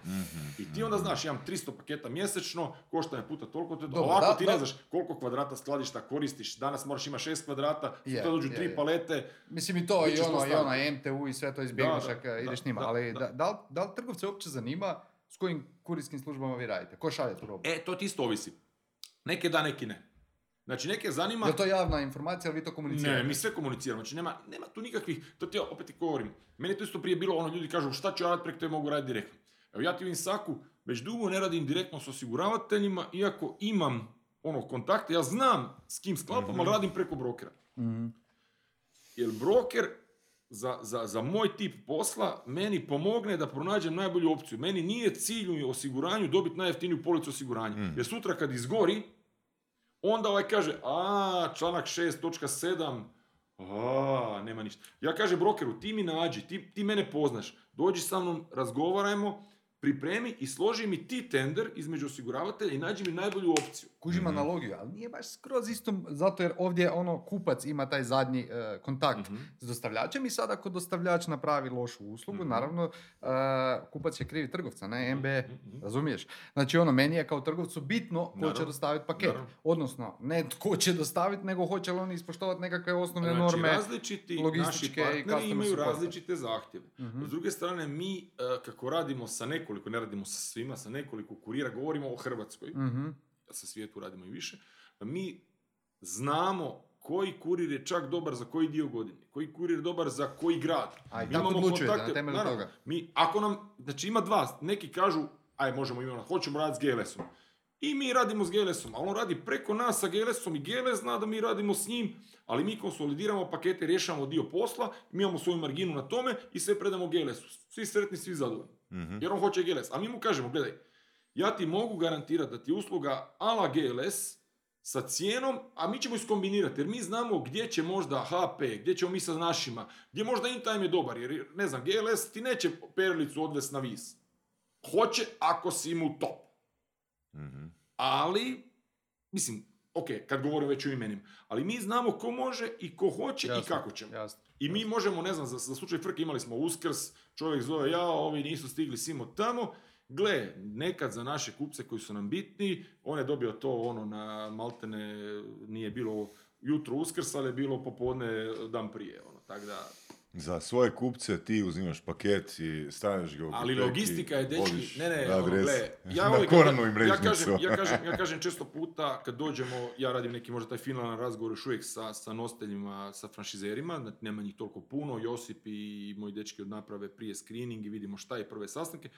I ti onda znaš, imam 300 paketa mjesečno, košta me puta toliko, to je. Dobro, Ovako da, ti da. ne znaš koliko kvadrata skladišta koristiš, danas moraš imati 6 kvadrata, Je, to dođu je, tri je. palete, Mislim i to, i ono, i ono MTU i sve to izbjegneš ako ideš da, njima, da, ali da. da, da, li, da li trgovce uopće zanima s kojim kurijskim službama vi radite? Ko šalje tu robu? e, to ti isto ovisi. Neke da, neki ne. Znači, neke zanima... Je to javna informacija, ali vi to komunicirate? Ne, mi sve komuniciramo, znači nema, nema tu nikakvih, to ti ja opet ti govorim, meni to isto prije bilo, ono ljudi kažu šta ću ja raditi preko te mogu raditi direktno. Evo ja ti u Insaku već dugo ne radim direktno s osiguravateljima, iako imam ono kontakte, ja znam s kim sklapam, ali radim preko brokera. Mhm. Jer broker za, za, za moj tip posla meni pomogne da pronađem najbolju opciju. Meni nije cilj u osiguranju dobiti najjeftiniju policu osiguranja. Mm. Jer sutra kad izgori, onda ovaj kaže, a, članak 6.7, a, nema ništa. Ja kažem brokeru, ti mi nađi, ti, ti mene poznaš, dođi sa mnom, razgovarajmo, pripremi i složi mi ti tender između osiguravatelja i nađi mi najbolju opciju. Kužim Mhm. analogiju, ali nije baš skroz istom, zato jer ovdje ono kupac ima taj zadnji e, kontakt Mhm. s dostavljačem i sad ako dostavljač napravi lošu uslugu, Mhm. naravno e, kupac će krivi trgovca, ne MB, Mhm. razumiješ? Znači ono, meni je kao trgovcu bitno ko će Naravno. dostaviti paket. Naravno. Odnosno, ne tko će dostaviti, nego hoće li oni ispoštovati nekakve osnovne Znači, norme. različiti naši logističke i partneri customer imaju različite zahtjeve. Mhm. S druge strane, mi e, kako radimo sa nekoliko, ne radimo sa svima, sa nekoliko kurira, govorimo o Hrvatskoj, Mhm. sa svijetu radimo i više, mi znamo koji kurir je čak dobar za koji dio godine, koji kurir je dobar za koji grad. A i Mi tako imamo odlučujete na kontakte, temelju naravno, toga. Mi, ako nam, znači ima dva, neki kažu, aj možemo imati, hoćemo raditi s GLS-om. I mi radimo s GLS-om, ali on radi preko nas sa GLS-om i GLS zna da mi radimo s njim, ali mi konsolidiramo pakete, rješavamo dio posla, mi imamo svoju marginu na tome i sve predamo GLS-u. Svi sretni, svi zadovoljni. Mhm. Jer on hoće GLS. A mi mu kažemo, gledaj, ja ti mogu garantirati da ti je usluga ala GLS sa cijenom, a mi ćemo iskombinirati, jer mi znamo gdje će možda HP, gdje ćemo mi sa našima, gdje možda InTime je dobar, jer ne znam, GLS ti neće perlicu odvest na vis. Hoće ako si mu top. Mhm. Ali, mislim, ok, kad govorim već o imenim, ali mi znamo ko može i ko hoće i Jasno, kako ćemo. Jasno. I mi možemo, ne znam, za, za slučaj frke imali smo uskrs, čovjek zove ja, ovi nisu stigli simo tamo. Gle, nekad za naše kupce koji su nam bitni, on je dobio to ono na maltene, nije bilo jutro uskrs, ali je bilo popodne dan prije. Ono, tak da, Za svoje kupce ti uzimaš paket i stavljaš ga u ali logistika je, dečki, ne, ne, ono, gle, ja, *laughs* uvijek- ja, mrežnicu. kažem, ja, kažem, ja *laughs* kažem često puta kad dođemo, ja radim neki možda taj finalan razgovor još uvijek sa, sa nositeljima, sa franšizerima, znači nema njih toliko puno, Josip i moji dečki od naprave prije screening i vidimo šta je prve sastanke.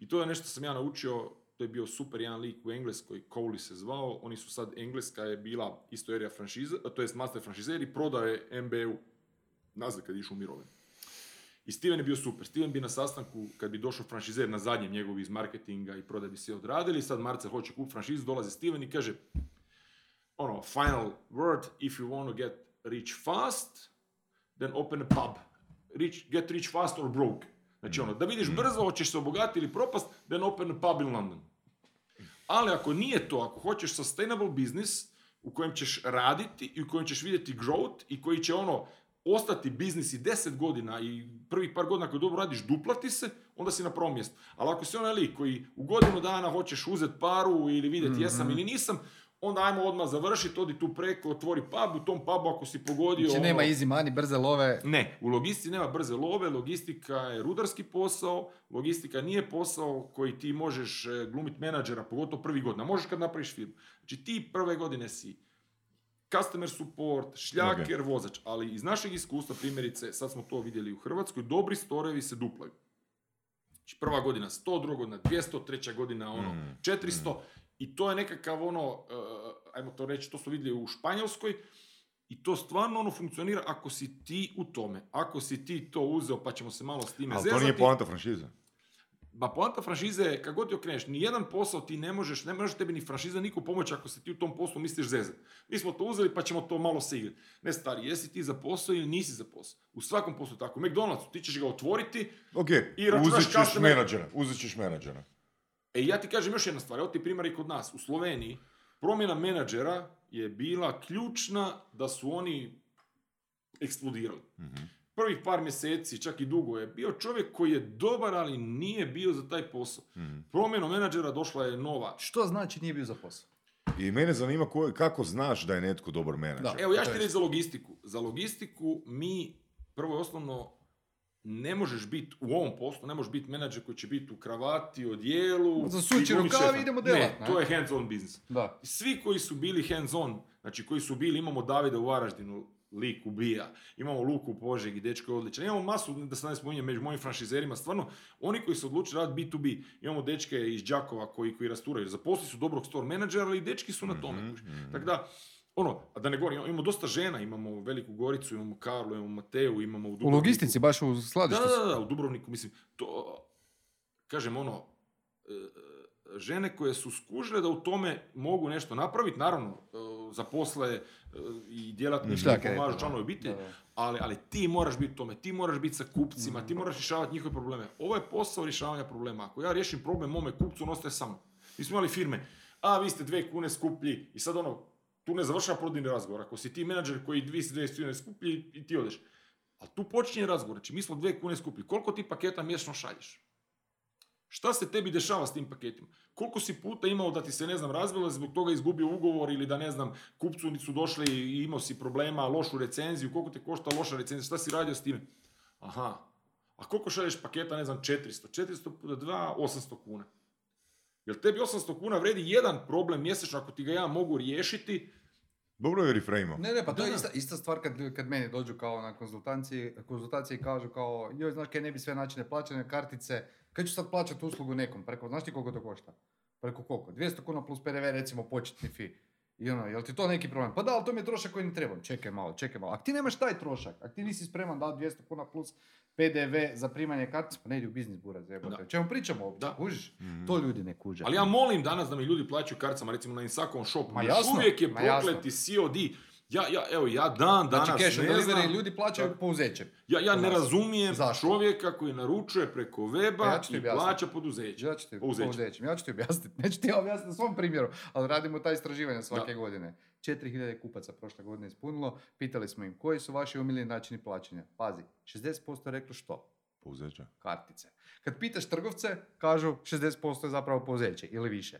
I to je nešto sam ja naučio, to je bio super jedan lik u Engleskoj, Cowley se zvao, oni su sad, Engleska je bila isto area franšiza, to jest master franšizer i prodao je MBU nazad kad išao u mirovinu. I Steven je bio super. Steven bi na sastanku, kad bi došao franšizer na zadnjem njegovi iz marketinga i prodaje bi se odradili, sad Marcel hoće kupiti franšizu, dolazi Steven i kaže, ono, final word, if you want to get rich fast, then open a pub. Rich, get rich fast or broke. Znači ono, da vidiš brzo, hoćeš se obogatiti ili propast, then open a pub in London. Ali ako nije to, ako hoćeš sustainable business u kojem ćeš raditi i u kojem ćeš vidjeti growth i koji će ono ostati biznis i 10 godina i prvih par godina koji dobro radiš duplati se, onda si na prvom mjestu. Ali ako si onaj lik koji u godinu dana hoćeš uzeti paru ili vidjeti jesam ili nisam, onda ajmo odmah završiti, odi tu preko, otvori pub, u tom pubu ako si pogodio... Znači ono- nema easy money, brze love. ne, u logistici nema brze love, logistika je rudarski posao, logistika nije posao koji ti možeš e, glumit menadžera, pogotovo prvi godina. Možeš kad napraviš firmu. Znači ti prve godine si customer support, šljaker, vozač, ali iz našeg iskustva, primjerice, sad smo to vidjeli u Hrvatskoj, dobri storevi se duplaju. Znači prva godina 100, druga godina 200, treća godina ono Mm, 400 i to je nekakav ono, e, ajmo to reći, to smo vidjeli u Španjolskoj, i to stvarno ono funkcionira ako si ti u tome. Ako si ti to uzeo pa ćemo se malo s time Ali zezati. to nije poanta franšize. Ba poanta franšize je, kako god ti okreneš, ni jedan posao ti ne možeš, ne može tebi ni franšiza niko pomoći ako se ti u tom poslu misliš zezat. Mi smo to uzeli pa ćemo to malo se igrati. Ne stari, jesi ti za posao ili nisi za posao. U svakom poslu tako. U McDonald'su ti ćeš ga otvoriti, Ok, I računaš uzet ćeš customer- menadžera. Uzet ćeš menadžera. E ja ti kažem još jedna stvar, evo ti primjer i kod nas. U Sloveniji promjena menadžera je bila ključna da su oni eksplodirali. Mhm. Prvih par mjeseci, čak i dugo je bio čovjek koji je dobar, ali nije bio za taj posao. Mhm. Promjenom menadžera došla je nova. Što znači nije bio za posao? I mene zanima ko- kako znaš da je netko dobar menadžer. Da. Evo ja ću ti reći za logistiku. Za logistiku mi prvo i osnovno ne možeš biti u ovom poslu, ne možeš biti menadžer koji će biti u kravati, odijelu. Zasuči i glumit rukav i šefa. idemo Ne, delat, ne? to je hands-on business. Da. Svi koji su bili hands-on, znači koji su bili, imamo Davida u Varaždinu, lik ubija, imamo Luku u Požegi, dečko je odličan, imamo masu, da se ne spominjem, među mojim franšizerima, stvarno, oni koji su odlučili raditi B2B, imamo dečke iz Đakova koji, koji rasturaju, zaposli su dobrog store menadžera, ali i dečki su na tome. Mhm, mhm. Tako da, ono, a da ne govorim, imamo dosta žena, imamo Veliku Goricu, imamo Karlu, imamo Mateu, imamo u U Dubrovniku. logistici, baš u skladištu. da, da, da, u Dubrovniku, mislim, to, kažem, ono, e, žene koje su skužile da u tome mogu nešto napraviti, naravno, e, zaposle e, i djelatnici Šljake, pomažu članovi obitelji, da. ali, ali ti moraš biti u tome, ti moraš biti sa kupcima, Mm. ti moraš rješavati njihove probleme. Ovo je posao rješavanja problema. Ako ja riješim problem mome kupcu, on ostaje sam. Mi smo imali firme, a vi ste dve kune skuplji i sad ono, tu ne završava prodajni razgovor. Ako si ti menadžer koji vi ste dve kune skuplji i ti odeš. Ali tu počinje razgovor. Znači, mi smo dve kune skuplji. Koliko ti paketa mjesečno šalješ? Šta se tebi dešava s tim paketima? Koliko si puta imao da ti se, ne znam, razvilo, zbog toga izgubio ugovor ili da, ne znam, kupcu su došli i imao si problema, lošu recenziju, koliko te košta loša recenzija, šta si radio s time? Aha, a koliko šalješ paketa, ne znam, 400? 400 puta 2, 800 kuna. Jel tebi 800 kuna vredi jedan problem mjesečno ako ti ga ja mogu riješiti? Dobro je reframe Ne, ne, pa to Da, je ista, ista stvar kad, kad meni dođu kao na konzultanciji, konzultacije i kažu kao, joj, znaš kaj ne bi sve načine plaćanja kartice, kad ću sad plaćati uslugu nekom, preko, znaš ti koliko to košta? Preko koliko? 200 kuna plus PDV, recimo početni fi. I ono, jel ti to neki problem? Pa da, ali to mi je trošak koji ne trebam. Čekaj malo, čekaj malo. Ako ti nemaš taj trošak, ako ti nisi spreman dati 200 kuna plus PDV za primanje kartice, pa ne idi u biznis buraz, jebote. Da. O čemu pričamo? Da. Kužiš? Mhm. To ljudi ne kuže. Ali ja molim danas da mi ljudi plaćaju karticama, recimo na Insakovom shopu. Ma jasno, uvijek je ma jasno. prokleti COD. Ja, ja, evo, ja dan danas Znači, cash ne delivery znam, ljudi plaćaju Da. pouzećem. ja, ja kod ne razumijem Zašto? čovjeka koji naručuje preko weba Pa ja ću ti i plaća poduzeće. Ja ću ti Pouzeće. pouzećem. Ja ću ti objasniti. *laughs* Neću ti ja objasniti na svom primjeru, ali radimo ta istraživanja svake Da. godine. 4000 kupaca prošle godine ispunilo. Pitali smo im koji su vaši omiljeni načini plaćanja. Pazi, 60% je reklo što? Pouzeća. Kartice. Kad pitaš trgovce, kažu 60% je zapravo pouzeće ili više.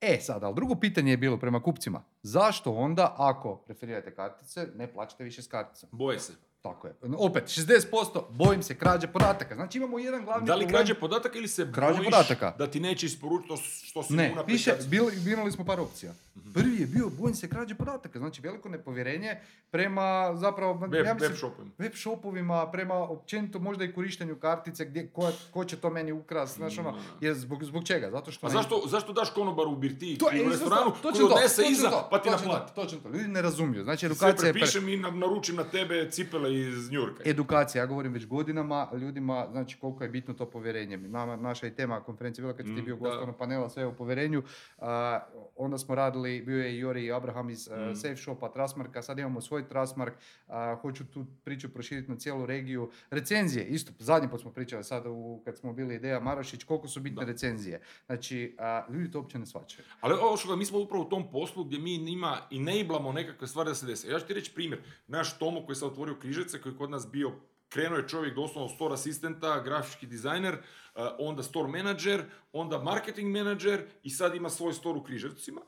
E sad, ali drugo pitanje je bilo prema kupcima. Zašto onda, ako preferirate kartice, ne plaćate više s karticom? Boje se. Tako je. Opet, 60% bojim se krađe podataka. Znači imamo jedan glavni Da li problem. krađe podataka ili se Krađe bojiš podataka. da ti neće isporučiti to što si Ne, mu piše, bili, birali smo par opcija. Prvi je bio bojim se krađe podataka, znači veliko nepovjerenje prema zapravo Web, ja mislim, web shopovima. web shopovima, prema općenito možda i korištenju kartice, gdje, ko, ko će to meni ukras, znaš ono, Ma. jer zbog, zbog čega? Zato što... A ne- zašto, zašto daš konobaru u birtiji To u restoranu to, koji to, odnese iza to, pa ti naplati? to, Točno to, ljudi ne razumiju, znači edukacija je... pre- prepišem i naručim na tebe cipele iz Njurka. Edukacija, ja govorim već godinama, ljudima, znači koliko je bitno to povjerenje. Nama, naša i tema konferencije bila kad si ti Mm, bio gost ono panela sve o povjerenju. A, onda smo radili, bio je i Jori i Abraham iz Mm. Safe Shopa, Trustmarka, sad imamo svoj Trustmark, a, hoću tu priču proširiti na cijelu regiju. Recenzije, isto, zadnji put smo pričali sad u, kad smo bili Ideja Marošić, koliko su bitne Da. recenzije. Znači, ljudi to uopće ne shvaćaju. Ali ovo što mi smo upravo u tom poslu gdje mi njima enablamo nekakve stvari da se dese. Ja ću ti reći primjer. Naš Tomo koji se otvorio Križevce, koji je kod nas bio Krenuo je čovjek doslovno store asistenta, grafički dizajner, uh, onda store manager, onda marketing manager i sad ima svoj store u Križevcima.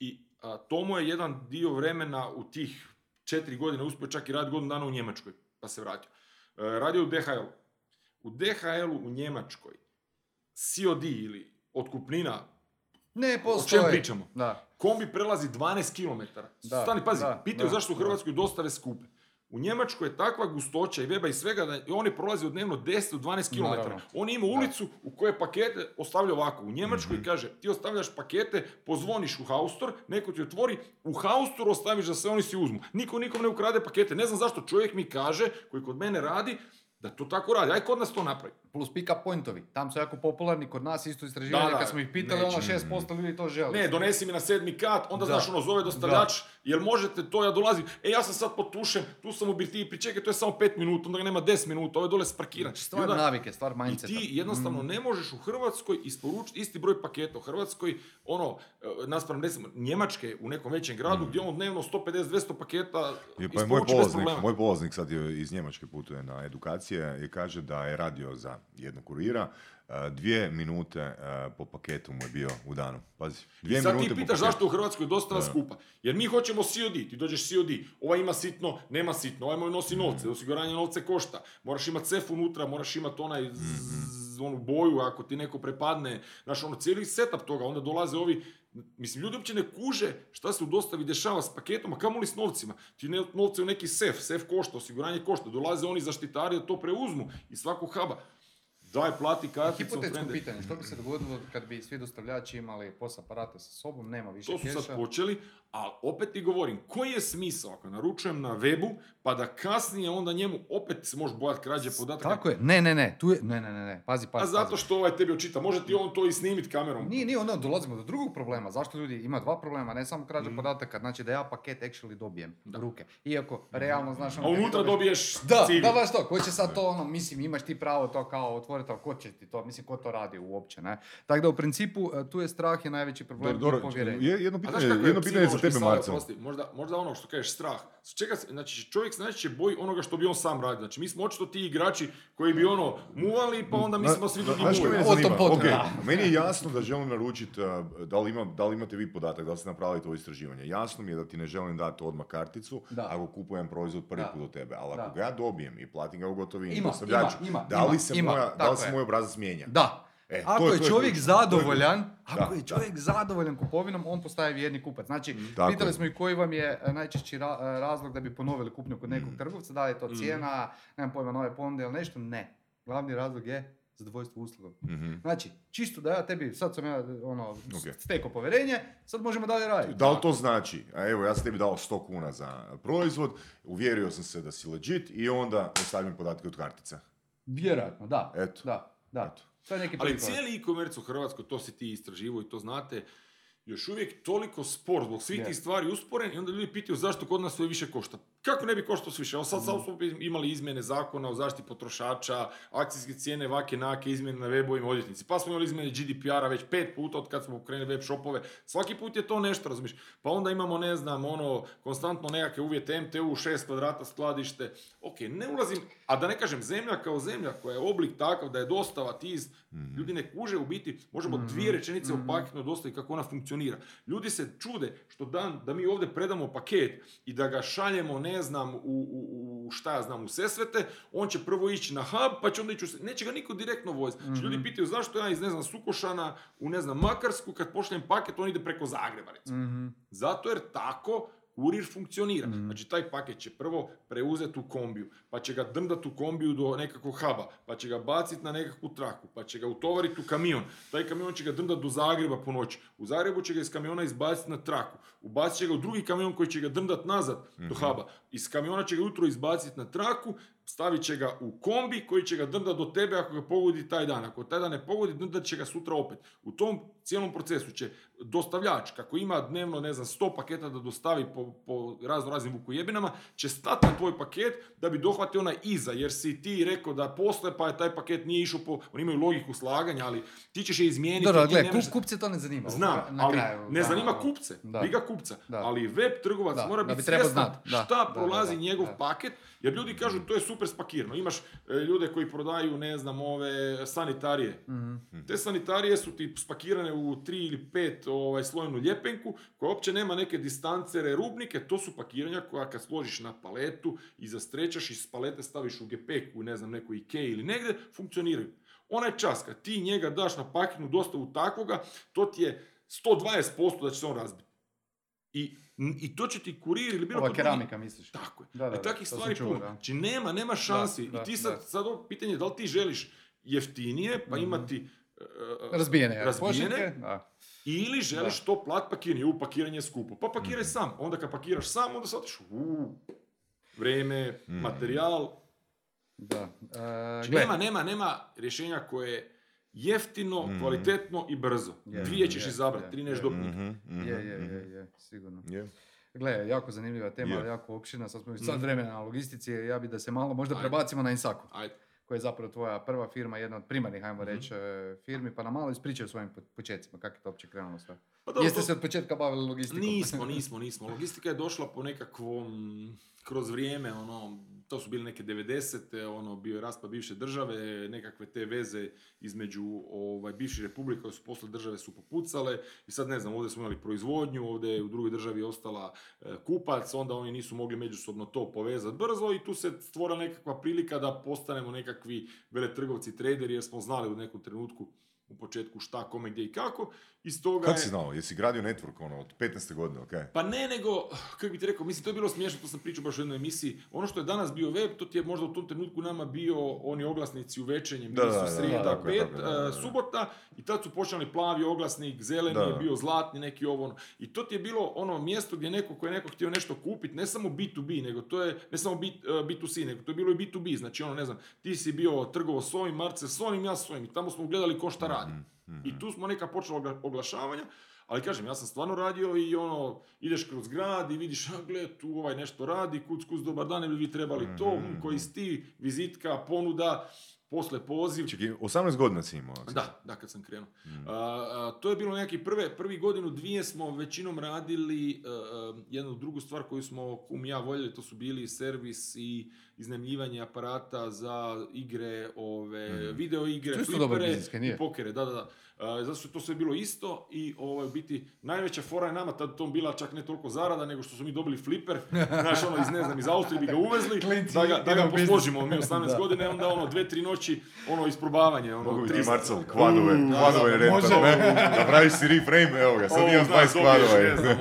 I a, Tomo je jedan dio vremena u tih četiri godine uspio čak i raditi godinu dana u Njemačkoj, pa se vratio. E, radio u DHL. U DHL-u u Njemačkoj COD ili otkupnina Ne, O postoje. čem pričamo? Da. Kombi prelazi 12 km. Da, Stani, pazi, da, pitaju zašto u. Hrvatskoj dostave skupe. U Njemačkoj je takva gustoća i weba i svega da oni prolaze dnevno 10 do 12 km. Naravno. Oni imaju Da. ulicu u kojoj pakete ostavlja ovako. U Njemačkoj Mhm. kaže, ti ostavljaš pakete, pozvoniš u haustor, neko ti otvori, u haustoru ostaviš da se oni si uzmu. Niko nikom ne ukrade pakete. Ne znam zašto čovjek mi kaže, koji kod mene radi, da to tako radi. Aj kod nas to napravi. Plus pick-up pointovi. Tam su jako popularni, kod nas isto istraživanje, Da, da, kad smo ih pitali, ono neće. 6% ljudi to želi. Ne, donesi mi na sedmi kat, onda Da. znaš ono zove dostavljač, jel možete to, ja dolazim, e ja sam sad pod tušem, tu sam u birtiji, pričekaj, to je samo 5 minuta, onda ga nema 10 minuta, ovo je dole sparkiran. Znači, stvar onda- navike, stvar I mindseta. ti jednostavno Mm. ne možeš u Hrvatskoj isporučiti isti broj paketa. U Hrvatskoj, ono, e, naspram recimo Njemačke u nekom većem gradu, gdje on dnevno 150-200 paketa Je, pa je moj polaznik, moj polaznik sad je iz Njemačke putuje na edukacije i kaže da je radio za jednog kurira, dvije minute e, po paketu mu je bio u danu. Pazi, dvije I sad minute ti pitaš zašto u Hrvatskoj dostava Da. skupa. Jer mi hoćemo COD, ti dođeš COD, ovaj ima sitno, nema sitno, ovaj moj nosi novce, osiguranje novce košta, moraš imati cef unutra, moraš imati onaj z- onu boju ako ti neko prepadne, znaš ono cijeli setup toga, onda dolaze ovi, mislim ljudi uopće ne kuže šta se u dostavi dešava s paketom, a kamoli s novcima. Ti ne, novce u neki sef, sef košta, osiguranje košta, dolaze oni zaštitari da to preuzmu iz svakog huba. Daj plati karticom, Hipotetsko pitanje, što bi se dogodilo kad bi svi dostavljači imali POS aparate sa sobom, nema više To su keša. sad počeli, a opet ti govorim, koji je smisao ako naručujem na webu, pa da kasnije onda njemu opet se može bojati krađe podataka. Tako je, ne, ne, ne, tu je, ne, ne, ne, ne, pazi, pazi, A zato pazi. što ovaj tebi očita, može ti on to i snimit kamerom. Nije, nije, ono, dolazimo do drugog problema. Zašto ljudi, ima dva problema, ne samo krađa Mhm. podataka, znači da ja paket actually dobijem u ruke. Iako, realno, znaš, A ono, ti unutra dobiješ- dobiješ Da, da, baš to, ko će sad to, ono, mislim, imaš ti pravo to kao otvoriti, ali ko će ti to, mislim, ko to radi uopće, ne? Tako da, u principu, e, tu je strah je najveći problem Dobro, jedno A pitanje, jedno pitanje za tebe, sad, Marcel. oprosti, možda, možda ono što kažeš strah. Čeka, se- znači čovjek se najčešće boji onoga što bi on sam radio. Znači mi smo očito ti igrači koji bi ono muvali pa onda mislimo svi drugi Znaš što muvaju. mene O tom zanima? potom, Ok, da. meni je jasno da želim naručiti, uh, da li, ima, da li imate vi podatak, da li ste napravili to istraživanje. Jasno mi je da ti ne želim dati odmah karticu Da. ako kupujem proizvod prvi put od tebe. Ali ako ga ja dobijem i platim ga u gotovini, Ima, ima, ima, da li se, ima, moja, da tako li se je. moj obrazac mijenja? Da. E, ako je- je, je čovjek je zadovoljan, Da, ako je da. čovjek zadovoljan kupovinom, on postaje vjerni kupac. Znači, Tako pitali je. smo i koji vam je e, najčešći ra- e, razlog da bi ponovili kupnju kod Mm. nekog trgovca, da li je to cijena, nemam pojma, nove ponude ili nešto, ne. Glavni razlog je zadovoljstvo uslugom. Mhm. Znači, čisto da ja tebi, sad sam ja ono, Ok. stekao povjerenje, sad možemo dalje raditi. Da li to znači, a evo ja sam tebi dao 100 kuna za proizvod, uvjerio sam se da si legit i onda ostavim podatke od kartica. Vjerojatno, da. Eto. Da, da. Eto. To je neki Ali cijeli e-commerce u Hrvatskoj, to si ti istraživo i to znate, još uvijek toliko spor zbog svih tih stvari usporen i onda ljudi pitaju zašto kod nas sve više košta. Kako ne bi koštao sve više? Evo sad, Mm. sad smo imali izmjene zakona o zaštiti potrošača, akcijske cijene, vake nake, izmjene na webovima, odvjetnici. Pa smo imali izmjene GDPR-a već pet puta od kad smo pokrenuli web shopove. Svaki put je to nešto, razumiješ? Pa onda imamo, ne znam, ono, konstantno nekakve uvjete MTU, 6 kvadrata skladište. Ok, ne ulazim, a da ne kažem zemlja kao zemlja koja je oblik takav da je dostava tiz, ljudi ne kuže u biti, možemo dvije rečenice o paketnoj dostavi kako ona funkcionira. Ljudi se čude što dan da mi ovdje predamo paket i da ga šaljemo, ne znam, u, u, u šta ja znam, u Sesvete, on će prvo ići na hub, pa će onda ići u... Neće ga niko direktno voziti. Znači, Ljudi pitaju zašto ja iz, ne znam, Sukošana u, ne znam, Makarsku, kad pošaljem paket, on ide preko Zagreba, recimo. Mhm. Zato jer tako kurir funkcionira. Znači taj paket će prvo preuzeti u kombiju, pa će ga drndat u kombiju do nekakvog huba, pa će ga baciti na nekakvu traku, pa će ga utovariti u kamion. Taj kamion će ga drndat do Zagreba po noći. U Zagrebu će ga iz kamiona izbaciti na traku. Ubacit će ga u drugi kamion koji će ga drndat nazad do huba. Iz kamiona će ga jutro izbaciti na traku, stavit će ga u kombi koji će ga drndat do tebe ako ga pogodi taj dan. Ako taj dan ne pogodi, drndat će ga sutra opet. U tom cijelom procesu će dostavljač, kako ima dnevno, ne znam, 100 paketa da dostavi po, po razno raznim vukojebinama, će stati na tvoj paket da bi dohvatio onaj iza, jer si ti rekao da postoje, pa je taj paket nije išao po, oni imaju logiku slaganja, ali ti ćeš je izmijeniti. Dobro, gle, nemaš- kup, kupce to ne zanima. Znam, Na ali kraju, ne da, zanima kupce, da. briga kupca. Da. Ali web trgovac Da, mora biti bi svjestan šta da, prolazi da, njegov da. paket, jer ljudi kažu to je super spakirano. Imaš e, ljude koji prodaju, ne znam, ove sanitarije. Mhm. Te sanitarije su ti spakirane u tri ili pet ovaj, slojenu ljepenku, koja uopće nema neke distancere, rubnike, to su pakiranja koja kad složiš na paletu i zastrečaš i s palete staviš u gepeku, ne znam, neku Ikea ili negdje, funkcioniraju. Onaj čas kad ti njega daš na paketnu dostavu takvoga, to ti je 120% da će se on razbiti. I, I to će ti kurir ili bilo Ova drugi- keramika misliš? tako je. Da, da, I da, takvih stvari čuo, puno. Znači nema, nema šansi. da, I ti sad, sad ovo pitanje je da li ti želiš jeftinije, pa Mhm. imati e, e, Razbijene, razbijene, da. Ili želiš to plat pakiranje, u pakiranje je skupo. Pa pakiraj sam. Onda kad pakiraš sam, onda shvatiš, u, vreme, Mhm. materijal. Da. E, Znači, nema, nema, nema rješenja koje je jeftino, Mhm. kvalitetno i brzo. Je, Dvije ćeš je, izabrati, je, tri je. neš dobiti. Mhm, mhm, je, je, mhm. je, je, sigurno. Je. Gle, jako zanimljiva tema, Je. jako opširna. Sad smo sad vremena na logistici, ja bi da se malo možda Ajde. prebacimo na Insaku, Ajde. Koja je zapravo tvoja prva firma, jedna od primarnih, ajmo Mhm. reći, e, firmi, pa nam malo ispričaj o svojim po- početcima, kako je to uopće krenulo sve. Pa dobro, Jeste to- se od početka bavili logistikom? Nismo, *laughs* nismo, nismo. Logistika je došla po nekakvom, kroz vrijeme, ono, to su bile neke 90. ono, bio je raspad bivše države, nekakve te veze između ovaj, bivših republika koje su posle države su popucale i sad ne znam, ovdje smo imali proizvodnju, ovdje je u drugoj državi ostala e, kupac, onda oni nisu mogli međusobno to povezati brzo i tu se stvorila nekakva prilika da postanemo nekakvi veletrgovci, traderi jer smo znali u nekom trenutku u početku šta, kome, gdje i kako. Iz toga Kako je- si znao? Jesi gradio network ono, od 15. godine, ok? pa ne, nego, kako bi ti rekao, mislim, to je bilo smiješno, to sam pričao baš u jednoj emisiji. Ono što je danas bio web, to ti je možda u tom trenutku nama bio oni oglasnici u večernjem, Da, da, srijeda, da, pet, tako da, e, subota, i tad su počeli plavi oglasnik, zeleni Da, je bio zlatni, neki ovo ono. I to ti je bilo ono mjesto gdje neko ko je neko htio nešto kupiti, ne samo B2B, nego to je, ne samo B, e, B2C, nego to je bilo i B2B, znači ono, ne znam, ti si bio trgovo s ovim, Marce s onim, ja s ovim, i tamo smo gledali ko šta radi. Mhm, I tu smo neka počela ogla- oglašavanja, ali kažem, ja sam stvarno radio i ono, ideš kroz grad i vidiš, a gle, tu ovaj nešto radi, kuc, kuc, dobar dan, ne bi vi trebali to, Mhm. mm, koji si ti, vizitka, ponuda, posle poziv. Čekaj, 18 godina si imao. Da, da, kad sam krenuo. Mm. A, a, to je bilo neki prve, prvi godinu, dvije smo većinom radili a, a, jednu drugu stvar koju smo kum ja voljeli, to su bili servis i iznajmljivanje aparata za igre, ove, Mhm. video igre, flipere i pokere, da, da, da. A, zato što je to sve bilo isto i ovaj, u biti najveća fora je nama tad to bila čak ne toliko zarada nego što smo mi dobili fliper, *laughs* znaš ono iz ne znam iz Austrije bi ga uvezli, *laughs* Klinci da ga, da ga posložimo mi *laughs* 18 Da. godina onda ono dve, tri noći ono isprobavanje, ono Mogu ti 300 Marcel kvadove, Mm, kvadove da, renta? Napraviš si reframe, evo ga, sad O, imam znaš, 20 dobiješ, kvadova. ne znam,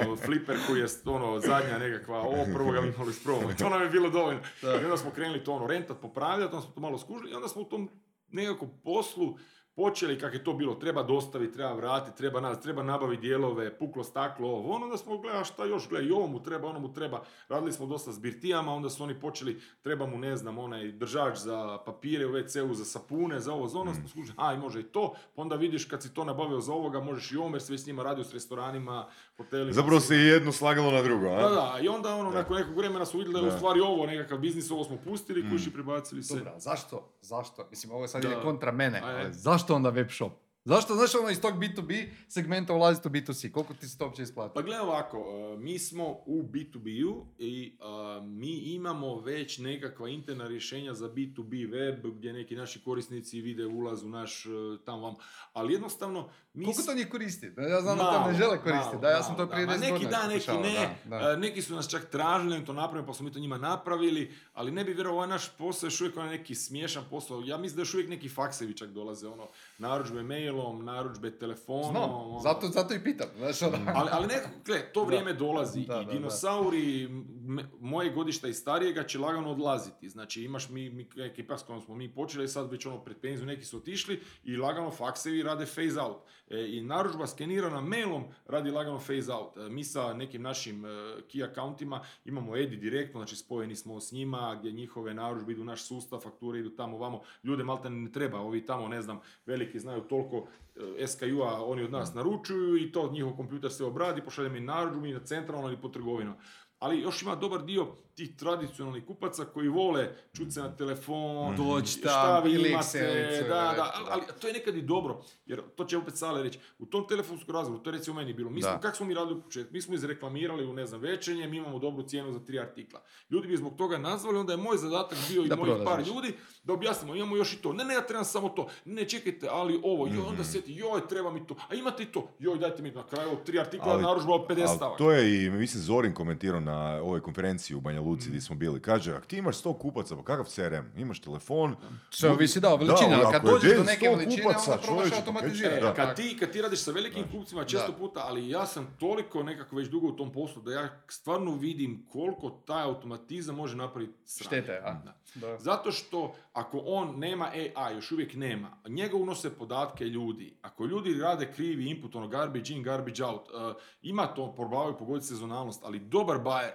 ono, fliper koji je ono, zadnja nekakva, ovo prvoga mi imali sprobamo, to nam je bilo dovoljno. I onda smo krenuli to ono, rentat, popravljati, onda smo to malo skužili i onda smo u tom nekakvom poslu počeli kako je to bilo, treba dostaviti, treba vratiti, treba, nas, treba nabaviti dijelove, puklo staklo, ovo, ono, onda smo gledali šta još, gledaj, i ovo mu treba, ono mu treba, radili smo dosta s birtijama, onda su oni počeli, treba mu, ne znam, onaj držač za papire u WC-u, za sapune, za ovo, za ono, smo skužili, a i može i to, pa onda vidiš kad si to nabavio za ovoga, možeš i omer, sve s njima radio s restoranima, hotelima. Zapravo se i jedno slagalo na drugo, a? Da, da, i onda ono, Da. nakon nekog vremena su vidjeli da je Da. u stvari ovo nekakav biznis, ovo smo pustili, Mm. kući prebacili se. Dobro, a zašto? Zašto? Mislim, ovo sad Da. ide kontra mene, Ajde. ali zašto onda web shop? Zašto, znaš, ono iz tog B2B segmenta ulaziti u B2C? Koliko ti se to uopće isplati? Pa gledaj ovako, uh, mi smo u B2B-u i uh, mi imamo već nekakva interna rješenja za B2B web gdje neki naši korisnici vide ulaz u naš uh, tamo vam, ali jednostavno mi Koliko to njih koristi? Da, Ja znam da Malo, to ne žele koristiti. Da, ja sam to prije da. 10 Ma godina Neki da, neki ne. da, da. E, Neki su nas čak tražili da to napravimo, pa smo mi to njima napravili, ali ne bi vjerovao, ovaj naš posao je još uvijek onaj neki smiješan posao. Ja mislim da još uvijek neki faksevi čak dolaze, ono, narudžbe mailom, narudžbe telefonom. Znam, ono. zato, zato i pitam. Znaš, ono. *laughs* Ali, ali nekako, gle, to Da. vrijeme dolazi Da, i da, dinosauri, m- moje godišta i starijega će lagano odlaziti. Znači imaš mi, mi ekipa s kojom smo mi počeli, sad već ono pred penziju neki su otišli i lagano faksevi rade phase out. E, I narudžba skenirana mailom radi lagano phase out. E, mi sa nekim našim e, key accountima imamo EDI direktno, znači spojeni smo s njima gdje njihove narudžbe idu u naš sustav, fakture idu tamo vamo. Ljude malta ne treba, ovi tamo ne znam, veliki znaju toliko SKU-a oni od nas naručuju i to njihov kompjuter se obradi, pošalje mi narudžbu mi na centralno ili po trgovinama. Ali još ima dobar dio tih tradicionalnih kupaca koji vole čuti se na telefon, Doći šta vi imate, da, da, ali, to je nekad i dobro, jer to će opet Sale reći, u tom telefonskom razgovoru, to je recimo meni bilo, mi smo, kako smo mi radili u početku, mi smo izreklamirali u ne znam večernje, mi imamo dobru cijenu za tri artikla. Ljudi bi zbog toga nazvali, onda je moj zadatak bio i mojih par ljudi da objasnimo, imamo još i to, ne, ne, ja trebam samo to, ne, čekajte, ali ovo, joj, Mhm. onda sjeti, joj, treba mi to, a imate i to, joj, dajte mi na kraju tri artikla, narudžba od 50 Ali stavaka. to je i, mislim, Zorin komentirao na ovoj konferenciji u Banja Luci gdje smo bili. Kaže, ako ti imaš 100 kupaca, pa kakav CRM? Imaš telefon? Sve ovisi, da, o veličini, Da, ali kad dođeš do 10, neke 100 veličine, kupaca, onda probaš pa automatizirati. E, kad, ti, kad ti radiš sa velikim kupcima često Da. puta, ali ja sam toliko nekako već dugo u tom poslu da ja stvarno vidim koliko taj automatizam može napraviti sranje. Štete, a? Da. Da. Zato što ako on nema AI, još uvijek nema, njega unose podatke ljudi, ako ljudi rade krivi input, ono garbage in, garbage out, uh, ima to, probavaju pogoditi sezonalnost, ali dobar bajer,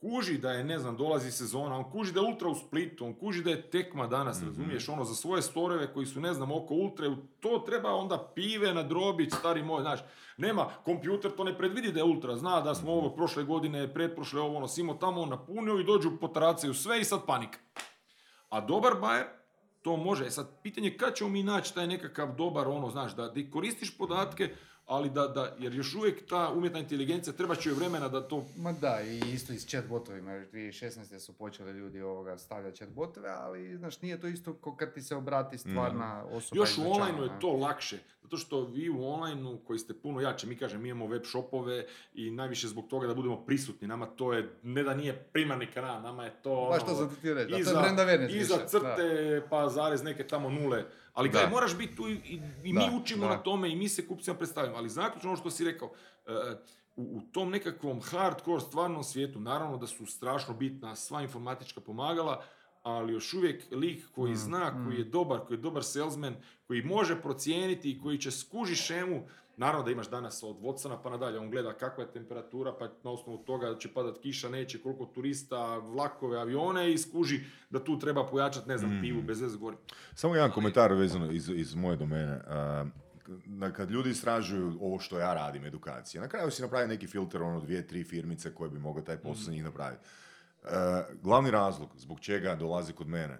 kuži da je, ne znam, dolazi sezona, on kuži da je ultra u Splitu, on kuži da je tekma danas, Mhm. razumiješ, ono, za svoje storeve koji su, ne znam, oko ultre, to treba onda pive na drobić, stari moj, znaš, nema, kompjuter to ne predvidi da je ultra, zna da smo ovo prošle godine, pretprošle ovo, ono, simo tamo napunio i dođu potracaju sve i sad panika. A dobar bajer to može. E sad, pitanje je kad ćemo mi naći taj nekakav dobar, ono, znaš, da, da koristiš podatke, ali da, da, jer još uvijek ta umjetna inteligencija treba će joj vremena da to Ma da, i isto i s chatbotovima, još 2016. su počeli ljudi ovoga stavljati chatbotove, ali znaš, nije to isto kao kad ti se obrati stvarna osoba. Još u dućana, online ne. je to lakše, zato što vi u online koji ste puno jači, mi kažem, mi imamo web shopove i najviše zbog toga da budemo prisutni, nama to je, ne da nije primarni kanal, nama je to ono, to sam ti reći, da, to je iza, iza crte, pa zarez neke tamo nule. Ali Da. moraš biti tu i, i, i Da, mi učimo da. na tome i mi se kupcima predstavimo. Ali zaključno ono što si rekao, e, u, u tom nekakvom hardcore stvarnom svijetu, naravno da su strašno bitna sva informatička pomagala, ali još uvijek lik koji Mm, zna, koji mm. je dobar, koji je dobar salesman, koji može procijeniti i koji će skuži šemu, naravno da imaš danas od Watsona pa nadalje, on gleda kakva je temperatura, pa na osnovu toga će padat kiša, neće, koliko turista, vlakove, avione i skuži da tu treba pojačati, ne znam, Mm. pivu, bez veze govorim. Samo jedan komentar vezano iz, iz moje domene. Na- kad ljudi istražuju ovo što ja radim, edukacija, na kraju si napravi neki filter, ono dvije, tri firmice koje bi mogao taj posao za njih napraviti. E, glavni razlog zbog čega dolazi kod mene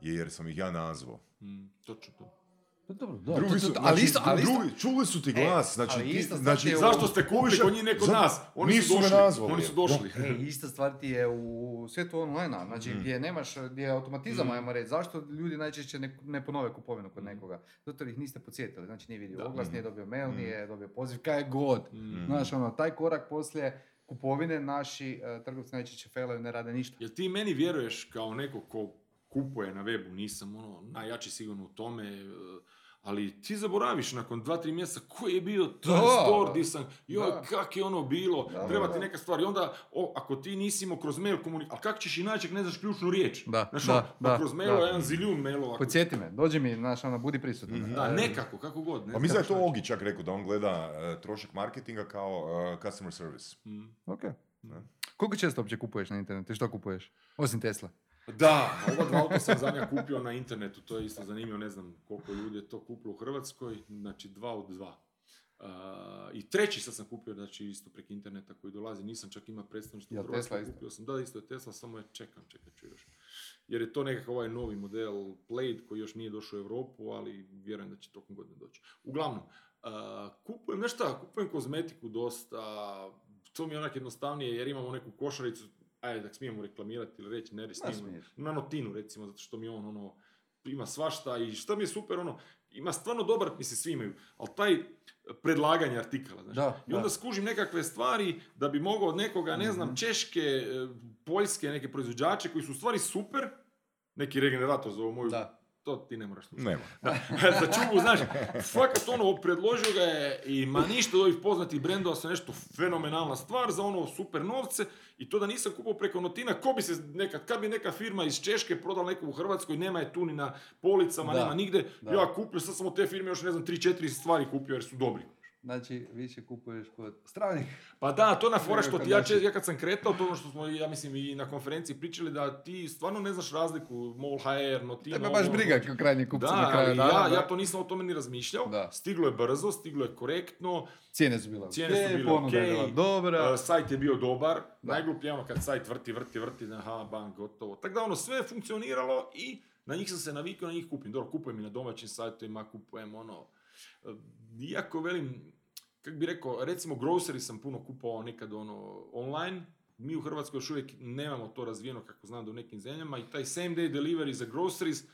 je jer sam ih ja nazvao. Mm, točno to. Pa dobro, da, Drugi to- su, to- ali znači, isto, ali isto, drugi, čuli su ti E, glas, znači, ali ti- ista stvar znači, ti je u- Zašto ste kupili Kuša- kod njih neko zato- nas? Oni nisu su došli. nazvali. Oni su došli. E, ista stvar ti je u svijetu online znači Mhm. gdje nemaš, gdje je automatizam, Mm. ajmo reći, zašto ljudi najčešće ne, ne ponove kupovinu kod nekoga? Zato ih niste podsjetili, znači nije vidio Da. oglas, Mhm. nije dobio mail, Mhm. nije dobio poziv, kaj god. Mm. Znaš, ono, taj korak poslije kupovine naši e, trgovci najčešće failaju, ne rade ništa. Jel ti meni vjeruješ kao neko ko kupuje na webu, nisam ono najjači sigurno u tome, e, ali ti zaboraviš nakon dva, tri mjeseca koji je bio taj Da. store di sam, joj, Da. kak je ono bilo, Da, treba da, ti da. neka stvar. I onda, o, ako ti nisi imao kroz mail komunikaciju, ali kako ćeš inače ako ne znaš ključnu riječ? Da, Znaš, da, ono, pa da, kroz da. mailova jedan zilijun mailova. Podsjeti me, dođi mi, znaš, ono, budi prisutan. Mhm. Da, nekako, kako god. Ne Pa mislim da je to Ogi čak rekao da on gleda e, trošak marketinga kao e, customer service. Mm. Ok. Da. Koliko često uopće kupuješ na internetu i što kupuješ? Osim Tesla. Da, ova dva auta sam zadnja kupio na internetu, to je isto zanimljivo, ne znam koliko ljudi je to kupilo u Hrvatskoj, znači dva od dva. A, I treći sad sam kupio, znači isto preko interneta koji dolazi, nisam čak imao predstavništvo u Jel Hrvatskoj, kupio sam, da isto je Tesla, samo je čekam, čekat ću još. Jer je to nekakav ovaj novi model Plaid koji još nije došao u Europu, ali vjerujem da će tokom godine doći. Uglavnom, a, kupujem, šta, kupujem kozmetiku dosta, to mi je onak jednostavnije jer imamo neku košaricu, ajde, da smijemo reklamirati ili reći, ne, smiješ. na notinu recimo, zato što mi on ono, ima svašta i što mi je super ono, ima stvarno dobar, mislim svi imaju, ali taj predlaganje artikala, znaš. Da, I onda da. skužim nekakve stvari da bi mogao od nekoga, ne znam, Mhm. češke, e, poljske neke proizvođače koji su u stvari super, neki regenerator za ovu moju, Da. To ti ne moraš slušati. Nema. *laughs* za čubu, znaš, fakat ono, predložio ga je i ma ništa od ovih poznatih brendova sa nešto fenomenalna stvar za ono super novce i to da nisam kupio preko notina, ko bi se nekad, kad bi neka firma iz Češke prodala nekom u Hrvatskoj, nema je tu ni na policama, Da, nema nigde, da. ja kupio, sad sam od te firme još ne znam, 3-4 stvari kupio jer su dobri. Znači, više kupuješ kod stranih. Pa da, to na *laughs* fora što ti ja, če- ja kad sam kretao, to ono što smo, ja mislim, i na konferenciji pričali, da ti stvarno ne znaš razliku, MOL HR, Notino... Tebe baš ovo, briga ono. kao krajnji kupci Da, na kraju dana. ja, da. ja to nisam o tome ni razmišljao. Da. Stiglo je brzo, stiglo je korektno, Cijene su bile Cijene su bile ponuda je dobra. uh, sajt je bio dobar. Da. Najgluplje je ono kad sajt vrti, vrti, vrti, aha, bang, gotovo. Tako da ono sve je funkcioniralo i na njih sam se navikao, na njih kupim. Dobro, kupujem i na domaćim sajtovima, kupujem ono... Iako velim, kak bi rekao, recimo grocery sam puno kupovao nekad ono online, mi u Hrvatskoj još uvijek nemamo to razvijeno kako znam da u nekim zemljama i taj same day delivery za groceries,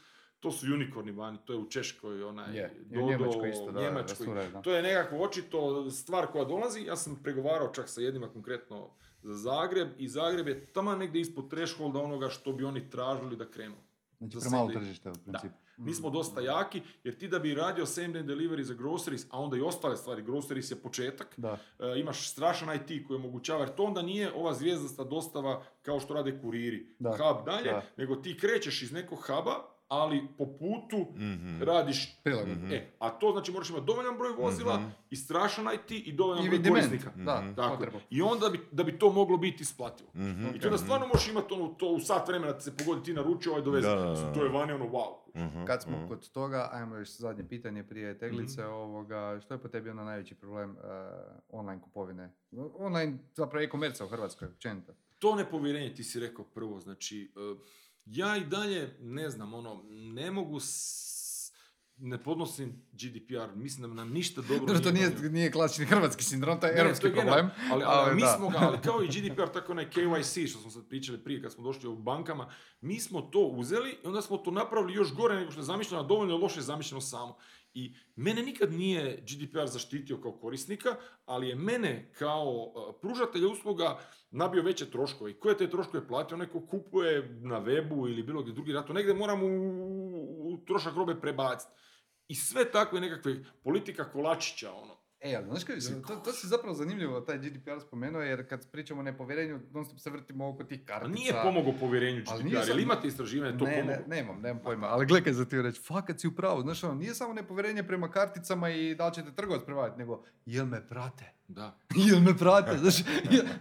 to su unicorni vani, to je u Češkoj, onaj, u Dodo, Njemačkoj isto, da, Njemačkoj. da. To je nekako očito stvar koja dolazi. Ja sam pregovarao čak sa jednima konkretno za Zagreb i Zagreb je tamo negdje ispod thresholda onoga što bi oni tražili da krenu. Znači, premalo tržište u principu. Mi smo dosta jaki jer ti da bi radio same day delivery za groceries, a onda i ostale stvari, groceries je početak, Da. e, imaš strašan IT koji omogućava, jer to onda nije ova zvijezdasta dostava kao što rade kuriri, Da, hub dalje, da. nego ti krećeš iz nekog huba, ali po putu Mhm. radiš Prilagodno. Mhm. E, a to znači moraš imati dovoljan broj vozila Mhm. i strašan IT i dovoljan I broj demand, korisnika. da, Mhm. Tako. I onda bi, da bi to moglo biti isplativo. Mhm. I to da stvarno možeš imati ono, to u sat vremena da ti se pogodi ti naručio ovaj doveze. Da, da, da. To je vani ono wow. Mhm, Kad smo mhm. kod toga, ajmo još zadnje pitanje prije teglice, Mhm. ovoga, što je po tebi ono najveći problem eh, online kupovine? Online, zapravo e-komerca u Hrvatskoj, općenito. To nepovjerenje ti si rekao prvo, znači, e, ja i dalje, ne znam, ono, ne mogu, s- ne podnosim GDPR, mislim da nam ništa dobro Dobro, to nije, donio. nije klasični hrvatski sindrom, to je europski problem. generalno. Ali, ali, mi da. smo ga, ali kao i GDPR, tako onaj KYC što smo sad pričali prije kad smo došli u bankama, mi smo to uzeli i onda smo to napravili još gore nego što je zamišljeno, a dovoljno loše je zamišljeno samo. I mene nikad nije GDPR zaštitio kao korisnika, ali je mene kao uh, pružatelja usluga nabio veće troškove. I koje te troškove platio? Neko kupuje na webu ili bilo gdje drugi rato. Negdje moram u, u trošak robe prebaciti. I sve takve nekakve politika kolačića, ono. E, ali znaš kaj, to, to si zapravo zanimljivo, taj GDPR spomenuo, jer kad pričamo o nepovjerenju, non stop se vrtimo oko tih A kartica. nije pomogao povjerenju GDPR, jel imate istraživanje, to ne, pomoglo? ne, nemam, nemam pojma, ali gledaj kaj za ti reći, fakat si u pravu, znaš ono, nije samo nepovjerenje prema karticama i da li ćete trgovac prevariti, nego jel me prate? Da. *laughs* Jel me prate, znaš,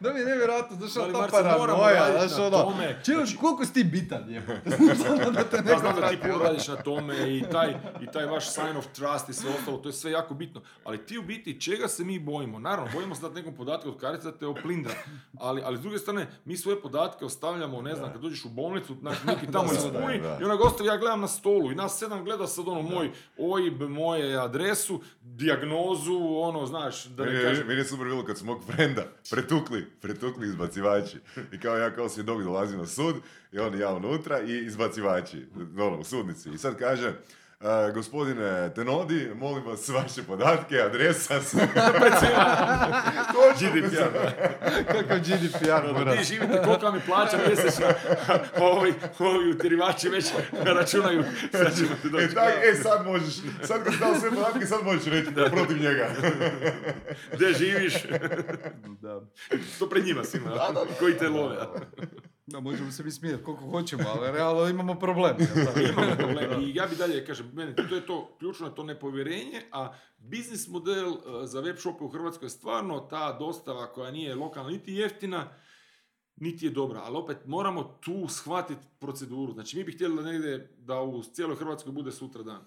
da mi je nevjerojatno, znaš, Da li, ono, ta paranoja, znaš, na ono, tome? Znači- koliko si ti bitan, jebote, *laughs* znaš, ono, da te neko znam da ti puno radiš na tome i taj, i taj vaš sign of trust i sve ostalo, to je sve jako bitno. Ali ti u biti, čega se mi bojimo? Naravno, bojimo se dati nekom podatku od karice da te oplindra. Ali, ali s druge strane, mi svoje podatke ostavljamo, ne znam, kad dođeš u bolnicu, znači neki tamo ispuni i ona ostavi, ja gledam na stolu i nas sedam gleda sad ono moj OIB, moje adresu, dijagnozu, ono, znaš, da ne je, kažem... meni je super bilo kad su mog frenda pretukli, pretukli izbacivači. I kao ja kao svjedok dolazim na sud i on i ja unutra i izbacivači, ono, u sudnici. I sad kaže, "E, gospodine Tenodi, molim vas vaše podatke, adresa, sve. *laughs* Točno, GDPR. Kakav GDPR, Da, da buraz. ti živite koliko mi plaća mjesečno, ovi, ovi utjerivači već računaju, sad ćemo E, tak, e, sad možeš, sad kad dao sve podatke, sad možeš reći protiv njega. Gdje živiš, Da. to pred njima svima, koji te love. Da, možemo se mi smijeti koliko hoćemo, ali realno imamo problem. *laughs* Imamo problem i ja bi dalje, kažem, meni to je to, ključno to nepovjerenje, a biznis model uh, za web shope u Hrvatskoj je stvarno ta dostava koja nije lokalna niti jeftina, niti je dobra, ali opet moramo tu shvatiti proceduru. Znači mi bi htjeli da negdje, da u cijeloj Hrvatskoj bude sutra dan.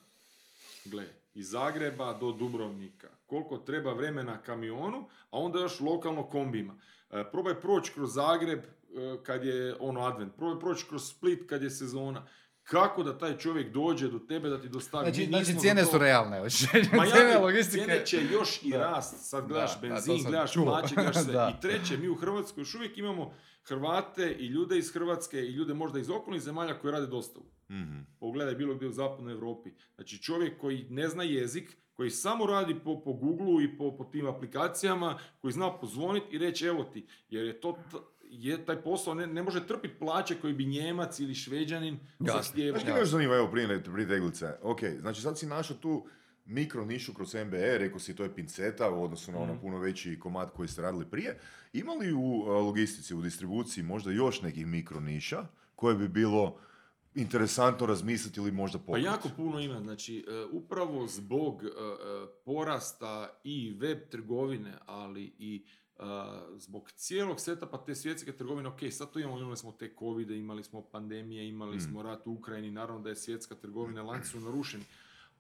Gle, iz Zagreba do Dubrovnika. Koliko treba vremena kamionu, a onda još lokalno kombima. E, probaj proći kroz Zagreb e, kad je ono advent. Probaj proći kroz Split kad je sezona. Kako da taj čovjek dođe do tebe da ti dostavi? Znači, Mi znači cijene to- su realne. reći. *laughs* Ma ja logistike. cijene će još i rast. Sad gledaš Da, benzin, gledaš čuo. plaće, gledaš sve. *laughs* Da. I treće, mi u Hrvatskoj još uvijek imamo Hrvate i ljude iz Hrvatske i ljude možda iz okolnih zemalja koji rade dostavu. Mhm. Pogledaj bilo gdje u zapadnoj Europi. Znači čovjek koji ne zna jezik, koji samo radi po, po Google i po, po tim aplikacijama, koji zna pozvoniti i reći evo ti, jer je to t- je taj posao ne, ne može trpiti plaće koji bi Njemac ili Šveđanin zahtijevao. Znaš me još zanima, evo prije, prije teglice. Ok, znači sad si našao tu mikro nišu kroz MBE, rekao si to je pinceta u odnosu na ono Mhm. puno veći komad koji ste radili prije. Ima li u a, logistici, u distribuciji možda još nekih mikro niša koje bi bilo interesantno razmisliti ili možda Pa pokriti? jako puno ima, znači e, upravo zbog e, e, porasta i web trgovine, ali i zbog cijelog setapa te svjetske trgovine, ok, sad to imamo, imali smo te covide, imali smo pandemije, imali Mm. smo rat u Ukrajini, naravno da je svjetska trgovina, lanci su narušeni,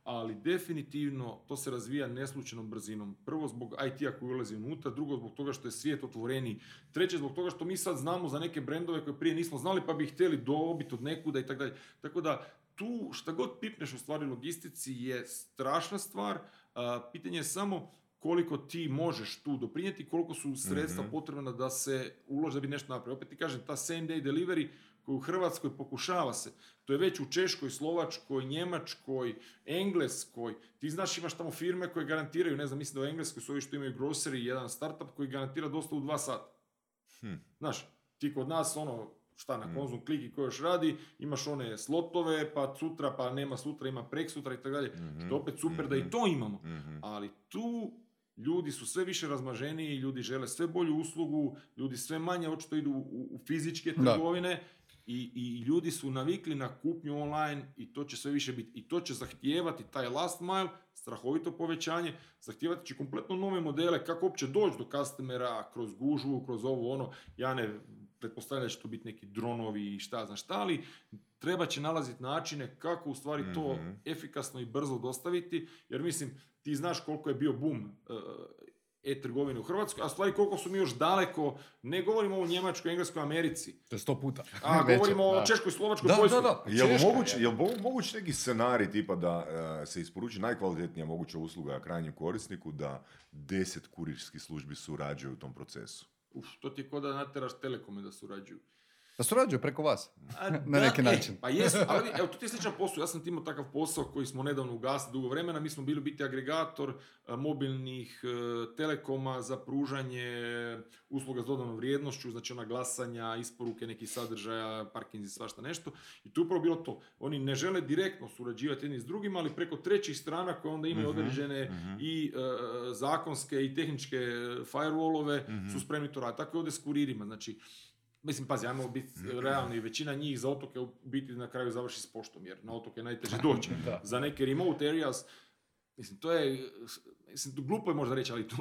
ali definitivno to se razvija neslučajnom brzinom. Prvo zbog IT-a koji ulazi unutra, drugo zbog toga što je svijet otvoreniji, treće zbog toga što mi sad znamo za neke brendove koje prije nismo znali pa bi htjeli dobiti od nekuda i tako dalje. Tako da tu šta god pipneš u stvari logistici je strašna stvar. Pitanje je samo koliko ti možeš tu doprinijeti, koliko su sredstva Mhm. potrebna da se uloži da bi nešto napravio. Opet ti kažem, ta same day delivery koju u Hrvatskoj pokušava se, to je već u Češkoj, Slovačkoj, Njemačkoj, Engleskoj. Ti znaš imaš tamo firme koje garantiraju, ne znam, mislim da u Engleskoj su ovi što imaju grocery, jedan startup koji garantira dosta u dva sata. Hm. Znaš, ti kod nas ono, šta na Mm. konzum kliki koji još radi, imaš one slotove, pa sutra, pa nema sutra, ima prek sutra i tako dalje. Mhm, Što opet super da i mhm, to imamo. mhm. Ali tu ljudi su sve više razmaženiji, ljudi žele sve bolju uslugu, ljudi sve manje očito idu u, u fizičke Da. trgovine i, i ljudi su navikli na kupnju online i to će sve više biti. I to će zahtijevati taj last mile, strahovito povećanje, zahtijevati će kompletno nove modele kako uopće doći do customera kroz gužvu, kroz ovo ono. Ja ne pretpostavljam da će to biti neki dronovi i šta znaš šta, ali treba će nalaziti načine kako u stvari to Mhm. efikasno i brzo dostaviti, jer mislim, ti znaš koliko je bio boom uh, e-trgovine u Hrvatskoj, a stvari koliko su mi još daleko, ne govorimo o Njemačkoj, Engleskoj, Americi, To je sto puta. a *laughs* govorimo o da. Češkoj, Slovačkoj, Da, Poljskoj. da, da. Jel moguće, je. jel mo- moguće neki scenarij tipa da e, se isporuči najkvalitetnija moguća usluga krajnjem korisniku da deset kurirskih službi surađuju u tom procesu? Uf, to ti je ko da nateraš telekome da surađuju. Da surađuju preko vas. A, *laughs* Na neki e, način. pa jesu, ali evo, to ti je sličan posao. Ja sam ti imao takav posao koji smo nedavno ugasili dugo vremena. Mi smo bili biti agregator a, mobilnih e, telekoma za pružanje usluga s dodanom vrijednošću, znači ona glasanja, isporuke nekih sadržaja, parkinzi, svašta nešto. I tu je upravo bilo to. Oni ne žele direktno surađivati jedni s drugima, ali preko trećih strana koje onda imaju Mhm, određene mhm. i e, zakonske i tehničke firewallove Mhm. su spremni to raditi. Tako je ovdje s kuririma. Znači, Mislim, pazi, ajmo biti realni, većina njih za otoke u biti na kraju završi s poštom, jer na otoke je najteže doći. Za neke remote areas, mislim, to je, mislim, to glupo je možda reći, ali to,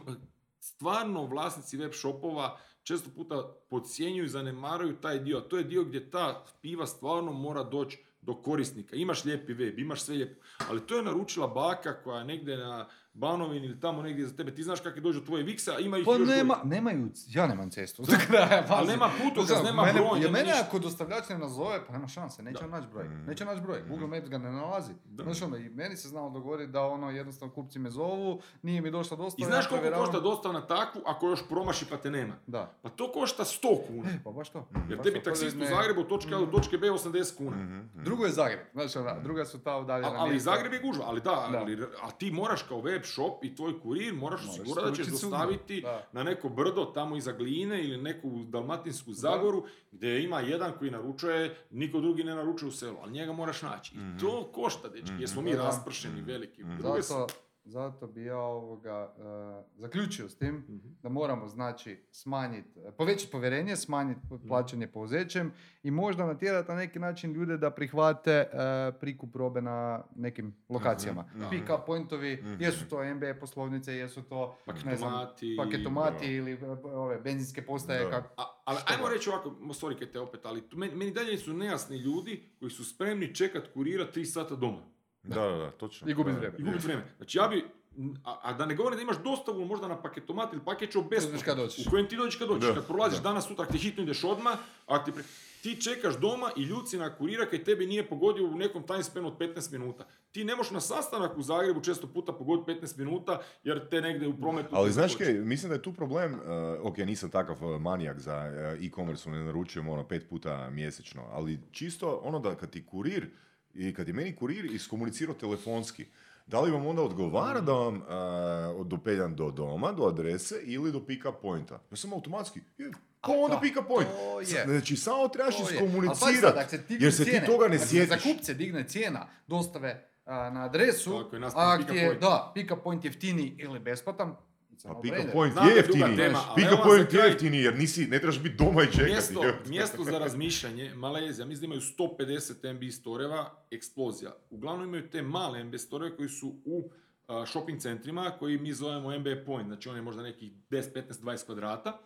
stvarno vlasnici web shopova često puta podcjenjuju i zanemaruju taj dio, a to je dio gdje ta piva stvarno mora doći do korisnika. Imaš lijepi web, imaš sve lijepo, ali to je naručila baka koja je negdje na Banovini ili tamo negdje za tebe. Ti znaš kako dođu tvoje viksa, a ima ih Pa još nema, gore. nemaju, ja nemam cestu. *laughs* Do kraja, Ali pazi. nema Znaš, nema mene, broj, nema mene ako dostavljač ne nazove, pa nema šanse, neće Da. on naći broj. Mhm. Neće naći broj, Google Maps ga ne nalazi. Da. Znaš ono, i meni se znalo dogoditi da ono, jednostavno kupci me zovu, nije mi došla I dostava. znaš ja koliko košta dostava na takvu ako još promaši pa te nema? Da. Pa to košta 100 kuna. E, pa baš to. Jer tebi taksist u Zagrebu od točke A do točke B 80 kuna. Mhm, mhm. Drugo je Zagreb, znaš ona, druga su ta udaljena ali. Zagreb je gužva, ali da, Da. Ali, a ti moraš kao web shop i tvoj kurir moraš osigurati da ćeš dostaviti Da. na neko brdo tamo iza Gline ili neku Dalmatinsku Zagoru gdje ima jedan koji naručuje, niko drugi ne naručuje u selu, ali njega moraš naći. I to košta, dečki, jer smo mi Da, da. raspršeni, veliki. Mhm. Druge su- Zato, zato bi ja ovoga, eh, zaključio s tim Mhm. da moramo znači smanjiti, povećati povjerenje, smanjiti plaćanje pouzećem i možda natjerati na neki način ljude da prihvate eh, prikup robe na nekim lokacijama. Mhm, mhm. Pick up pointovi, Mhm. jesu to MB poslovnice, jesu to ne znam, Paketomati. paketomati ili ove benzinske postaje. Da. Kako, A, ali ajmo god. reći ovako, sorry te opet, ali meni, meni dalje su nejasni ljudi koji su spremni čekat kurira 3 sata doma. Da, da, da, točno. I gubi Da, vrijeme. I gubit vrijeme. Znači ja bi, a, a da ne govorim da imaš dostavu možda na paketomat ili paket će besplatno. kad dođeš. U kojem ti dođeš kad dođeš. Da, kad prolaziš da. danas, sutra, ti hitno ideš odmah, ako ti, pre- ti čekaš doma i ljuci na kurira kaj tebi nije pogodio u nekom time spanu od 15 minuta. Ti ne možeš na sastanak u Zagrebu često puta pogoditi 15 minuta jer te negdje u prometu... Ali znaš kaj, mislim da je tu problem, uh, ok, nisam takav uh, manijak za uh, e-commerce, ne naručujem ono pet puta mjesečno, ali čisto ono da kad ti kurir, i kad je meni kurir iskomunicirao telefonski, da li vam onda odgovara da vam uh, dopeljam do doma, do adrese ili do pick-up pointa? Ja sam automatski, je, pa onda da, pick-up point. je. Znači, samo trebaš iskomunicirati, se digne jer se ti cijene, toga ne se sjetiš. Za kupce digne cijena dostave a, na adresu, Tako a ako pick-up ti je, point. da, pick-up point jeftiniji ili besplatan, it's a Pa pick-up point je jeftiniji. vam point je jeftiniji jer nisi, ne trebaš biti doma i čekati. Mjesto, mjesto za razmišljanje, Malezija, mislim da imaju 150 MB storeva, eksplozija. Uglavnom imaju te male MB storeve koji su u shopping centrima koji mi zovemo MB point, znači on je možda nekih 10, 15, 20 kvadrata.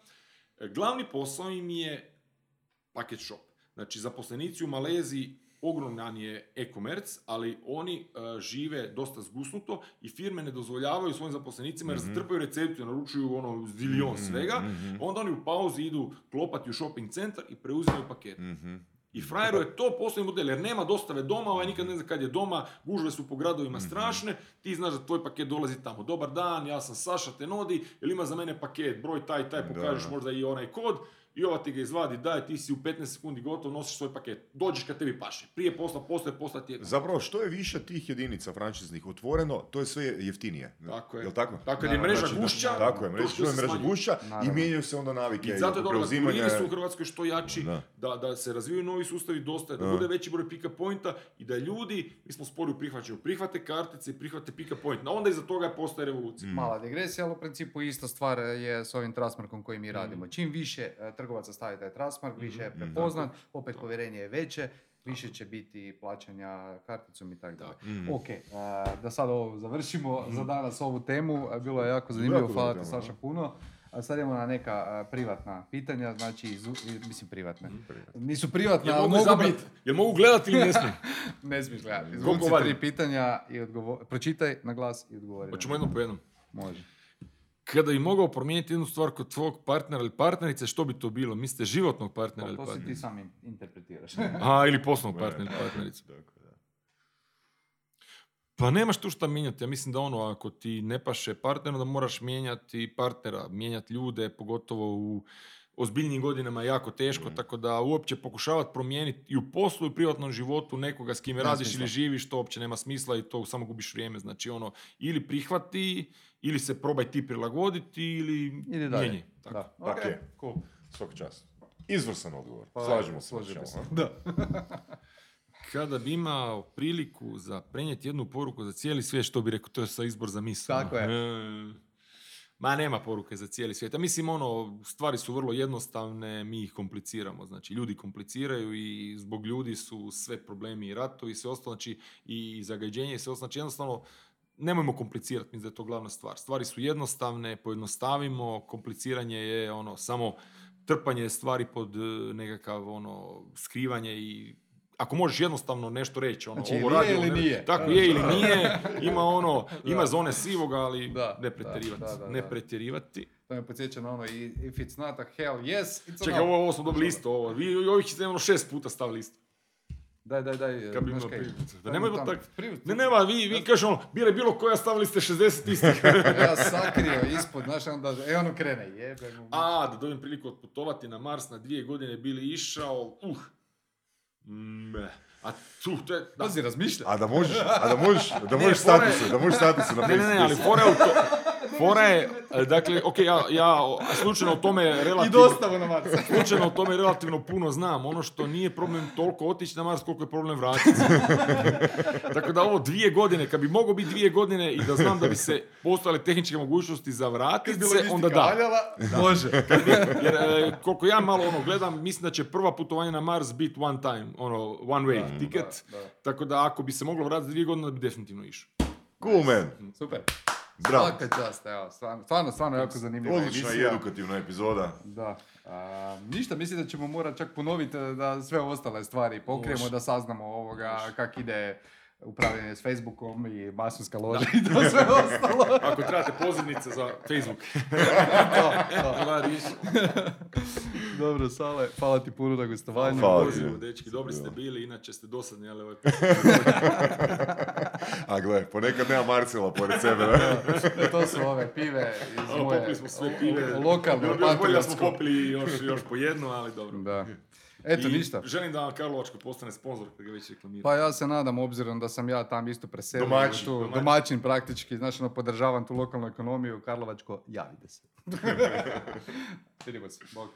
E, Glavni posao im je paket shop. Znači zaposlenici u Maleziji ogroman je e-commerce, ali oni e, žive dosta zgusnuto i firme ne dozvoljavaju svojim zaposlenicima jer Mhm. zatrpaju recepciju, naručuju ono zilion Mhm, svega, mhm. onda oni u pauzi idu klopati u shopping centar i preuzimaju paket. Mhm. I frajeru je to poslovni model, jer nema dostave doma, ovaj nikad ne zna kad je doma, gužve su po gradovima Mhm. strašne, ti znaš da tvoj paket dolazi tamo. Dobar dan, ja sam Saša Tenodi, ili ima za mene paket, broj taj, taj, pokažeš da. možda i onaj kod, i ova ti ga izvadi, daj, ti si u 15 sekundi gotov, nosiš svoj paket. Dođeš kad tebi paše. Prije posla, poslije posla ti. Zapravo, što je više tih jedinica franšiznih otvoreno, to je sve jeftinije. Tako je. Jel tako? Tako je mreža Znači, da- gušća, Tako je, mreža, što je mreža gušća i mijenjaju se onda navike. I zato je dobro da su u Hrvatskoj što jači, Da. da, da se razvijaju novi sustavi dosta, da Da. bude veći broj pick pointa i da ljudi, mi smo spori u prihvaćanju, prihvate kartice i prihvate pick point. A onda iza toga postaje revolucija. Mm. Mala digresija, ali u principu ista stvar je s ovim trustmarkom koji mi radimo. Čim više e, trgovaca stavi taj trustmark, više je Mhm. prepoznat, opet povjerenje je veće, više će biti plaćanja karticom i tako dalje. Mhm. Ok, e, da sad ovo završimo za danas ovu temu, e, bilo je jako zanimljivo, hvala ti Saša puno. A sad idemo na neka e, privatna pitanja, znači, izu- i- mislim privatne. Nisu privatne, ali mogu, biti. jel mogu gledati ili ne *laughs* smijem? Ne smiješ gledati. Izvuci tri pitanja i odgovor... Pročitaj na glas i odgovori. Hoćemo njih. jednom po jednom. Može. Kada bi mogao promijeniti jednu stvar kod tvog partnera ili partnerice, što bi to bilo? Mislite životnog partnera ili Pa to si ti partnerice? sam in- interpretiraš. *laughs* A, ili poslovnog partnera ili partnerice. Pa nemaš tu šta mijenjati. Ja mislim da ono, ako ti ne paše partner, da moraš mijenjati partnera, mijenjati ljude, pogotovo u ozbiljnim godinama je jako teško, tako da uopće pokušavati promijeniti i u poslu i u privatnom životu nekoga s Nema radiš smisla. ili živiš, to uopće nema smisla i to samo gubiš vrijeme. Znači ono, ili prihvati, ili se probaj ti prilagoditi, ili Idi dalje. mijenjaj. Tako. Da. Tak ok, je. Cool. Svaka čast. Izvrsan odgovor. Pa, Slažemo se. a? Da. *laughs* Kada bi imao priliku za prenijeti jednu poruku za cijeli svijet, što bi rekao, to je sa izbor za misao. Tako je. E, Ma nema poruke za cijeli svijet. Ja mislim, ono, stvari su vrlo jednostavne, mi ih kompliciramo. Znači, ljudi kompliciraju i zbog ljudi su sve problemi i ratovi i sve ostalo, znači i zagađenje i sve ostalo. Znači, jednostavno, nemojmo komplicirati, mislim da je to glavna stvar. Stvari su jednostavne, pojednostavimo, kompliciranje je ono, samo trpanje stvari pod e, nekakav ono, skrivanje i ako možeš jednostavno nešto reći, ono, Znači, ovo radi, ili ne- nije. Tako je ili nije, *laughs* ima ono, ima zone sivoga, ali Da, ne da, pretjerivati. da, da, Ne da. pretjerivati. To me podsjeća na ono, if it's not a hell, yes, it's Čekaj, ovo, ovo smo dobili isto, ovo. Vi ovih ste ono šest puta stavili isto. Daj, daj, daj. Kad bi imao priliku. Da nemojmo tamo, tak- Ne, nema, vi, vi kaže ono, bile bilo koja, stavili ste 60 istih. *laughs* Ja sakrio ispod, znaš, onda, e ono krene, jebe mu. A, da dobijem priliku otputovati na Mars na dvije godine bili išao, uh. Me. A tu, to je... Da. Pazi, razmišlja. A da možeš, a da možeš, da Ne, možeš statuse, da možeš statuse Ne, napisati. ne, ne, ali fora je u to... Fora je, e, dakle, ok, ja, ja slučajno o tome I relativno... dostavu na Marsa. Slučajno o tome relativno puno znam. Ono što nije problem toliko otići na Mars koliko je problem vratiti se. *laughs* Tako da ovo dvije godine, kad bi moglo biti dvije godine i da znam da bi se postojale tehničke mogućnosti za vratiti se, onda da. Valjala, može. Jer e, koliko ja malo ono gledam, mislim da će prva putovanje na Mars biti one time, ono, one way ticket. da, da. Tako da ako bi se moglo vratiti dvije godine, da bi definitivno išao. Cool man. Super. Bravo. Svaka čast, evo, stvarno, stvarno, stvarno jako zanimljiva Odlična i emisija. edukativna epizoda. Da. A, ništa, mislim da ćemo morati čak ponoviti e, da sve ostale stvari pokrijemo, da saznamo ovoga, kak ide upravljanje s Facebookom i masonska loža *laughs* i to sve ostalo. *laughs* Ako trebate pozivnice za Facebook. *laughs* to, to. Dobro, Sale, hvala ti puno na gostovanju. Hvala ti. Pozivu, dečki, dobri ste bili, inače ste dosadni, ali ovaj A gle, ponekad nema Marcela pored sebe, ne? *laughs* to su ove pive iz moje popili smo sve pive. lokalno, Bilo bi još bolje da smo popili još, još po jednu, ali dobro. Da. Eto, I ništa. Želim da vam Karlovačko postane sponsor kad ga već reklamirate. Pa ja se nadam, obzirom da sam ja tam isto preselio. Domaćin, tu, domaćin. domaćin. praktički, znači ono, podržavam tu lokalnu ekonomiju, Karlovačko, javite se. *laughs* Vidimo se, bog.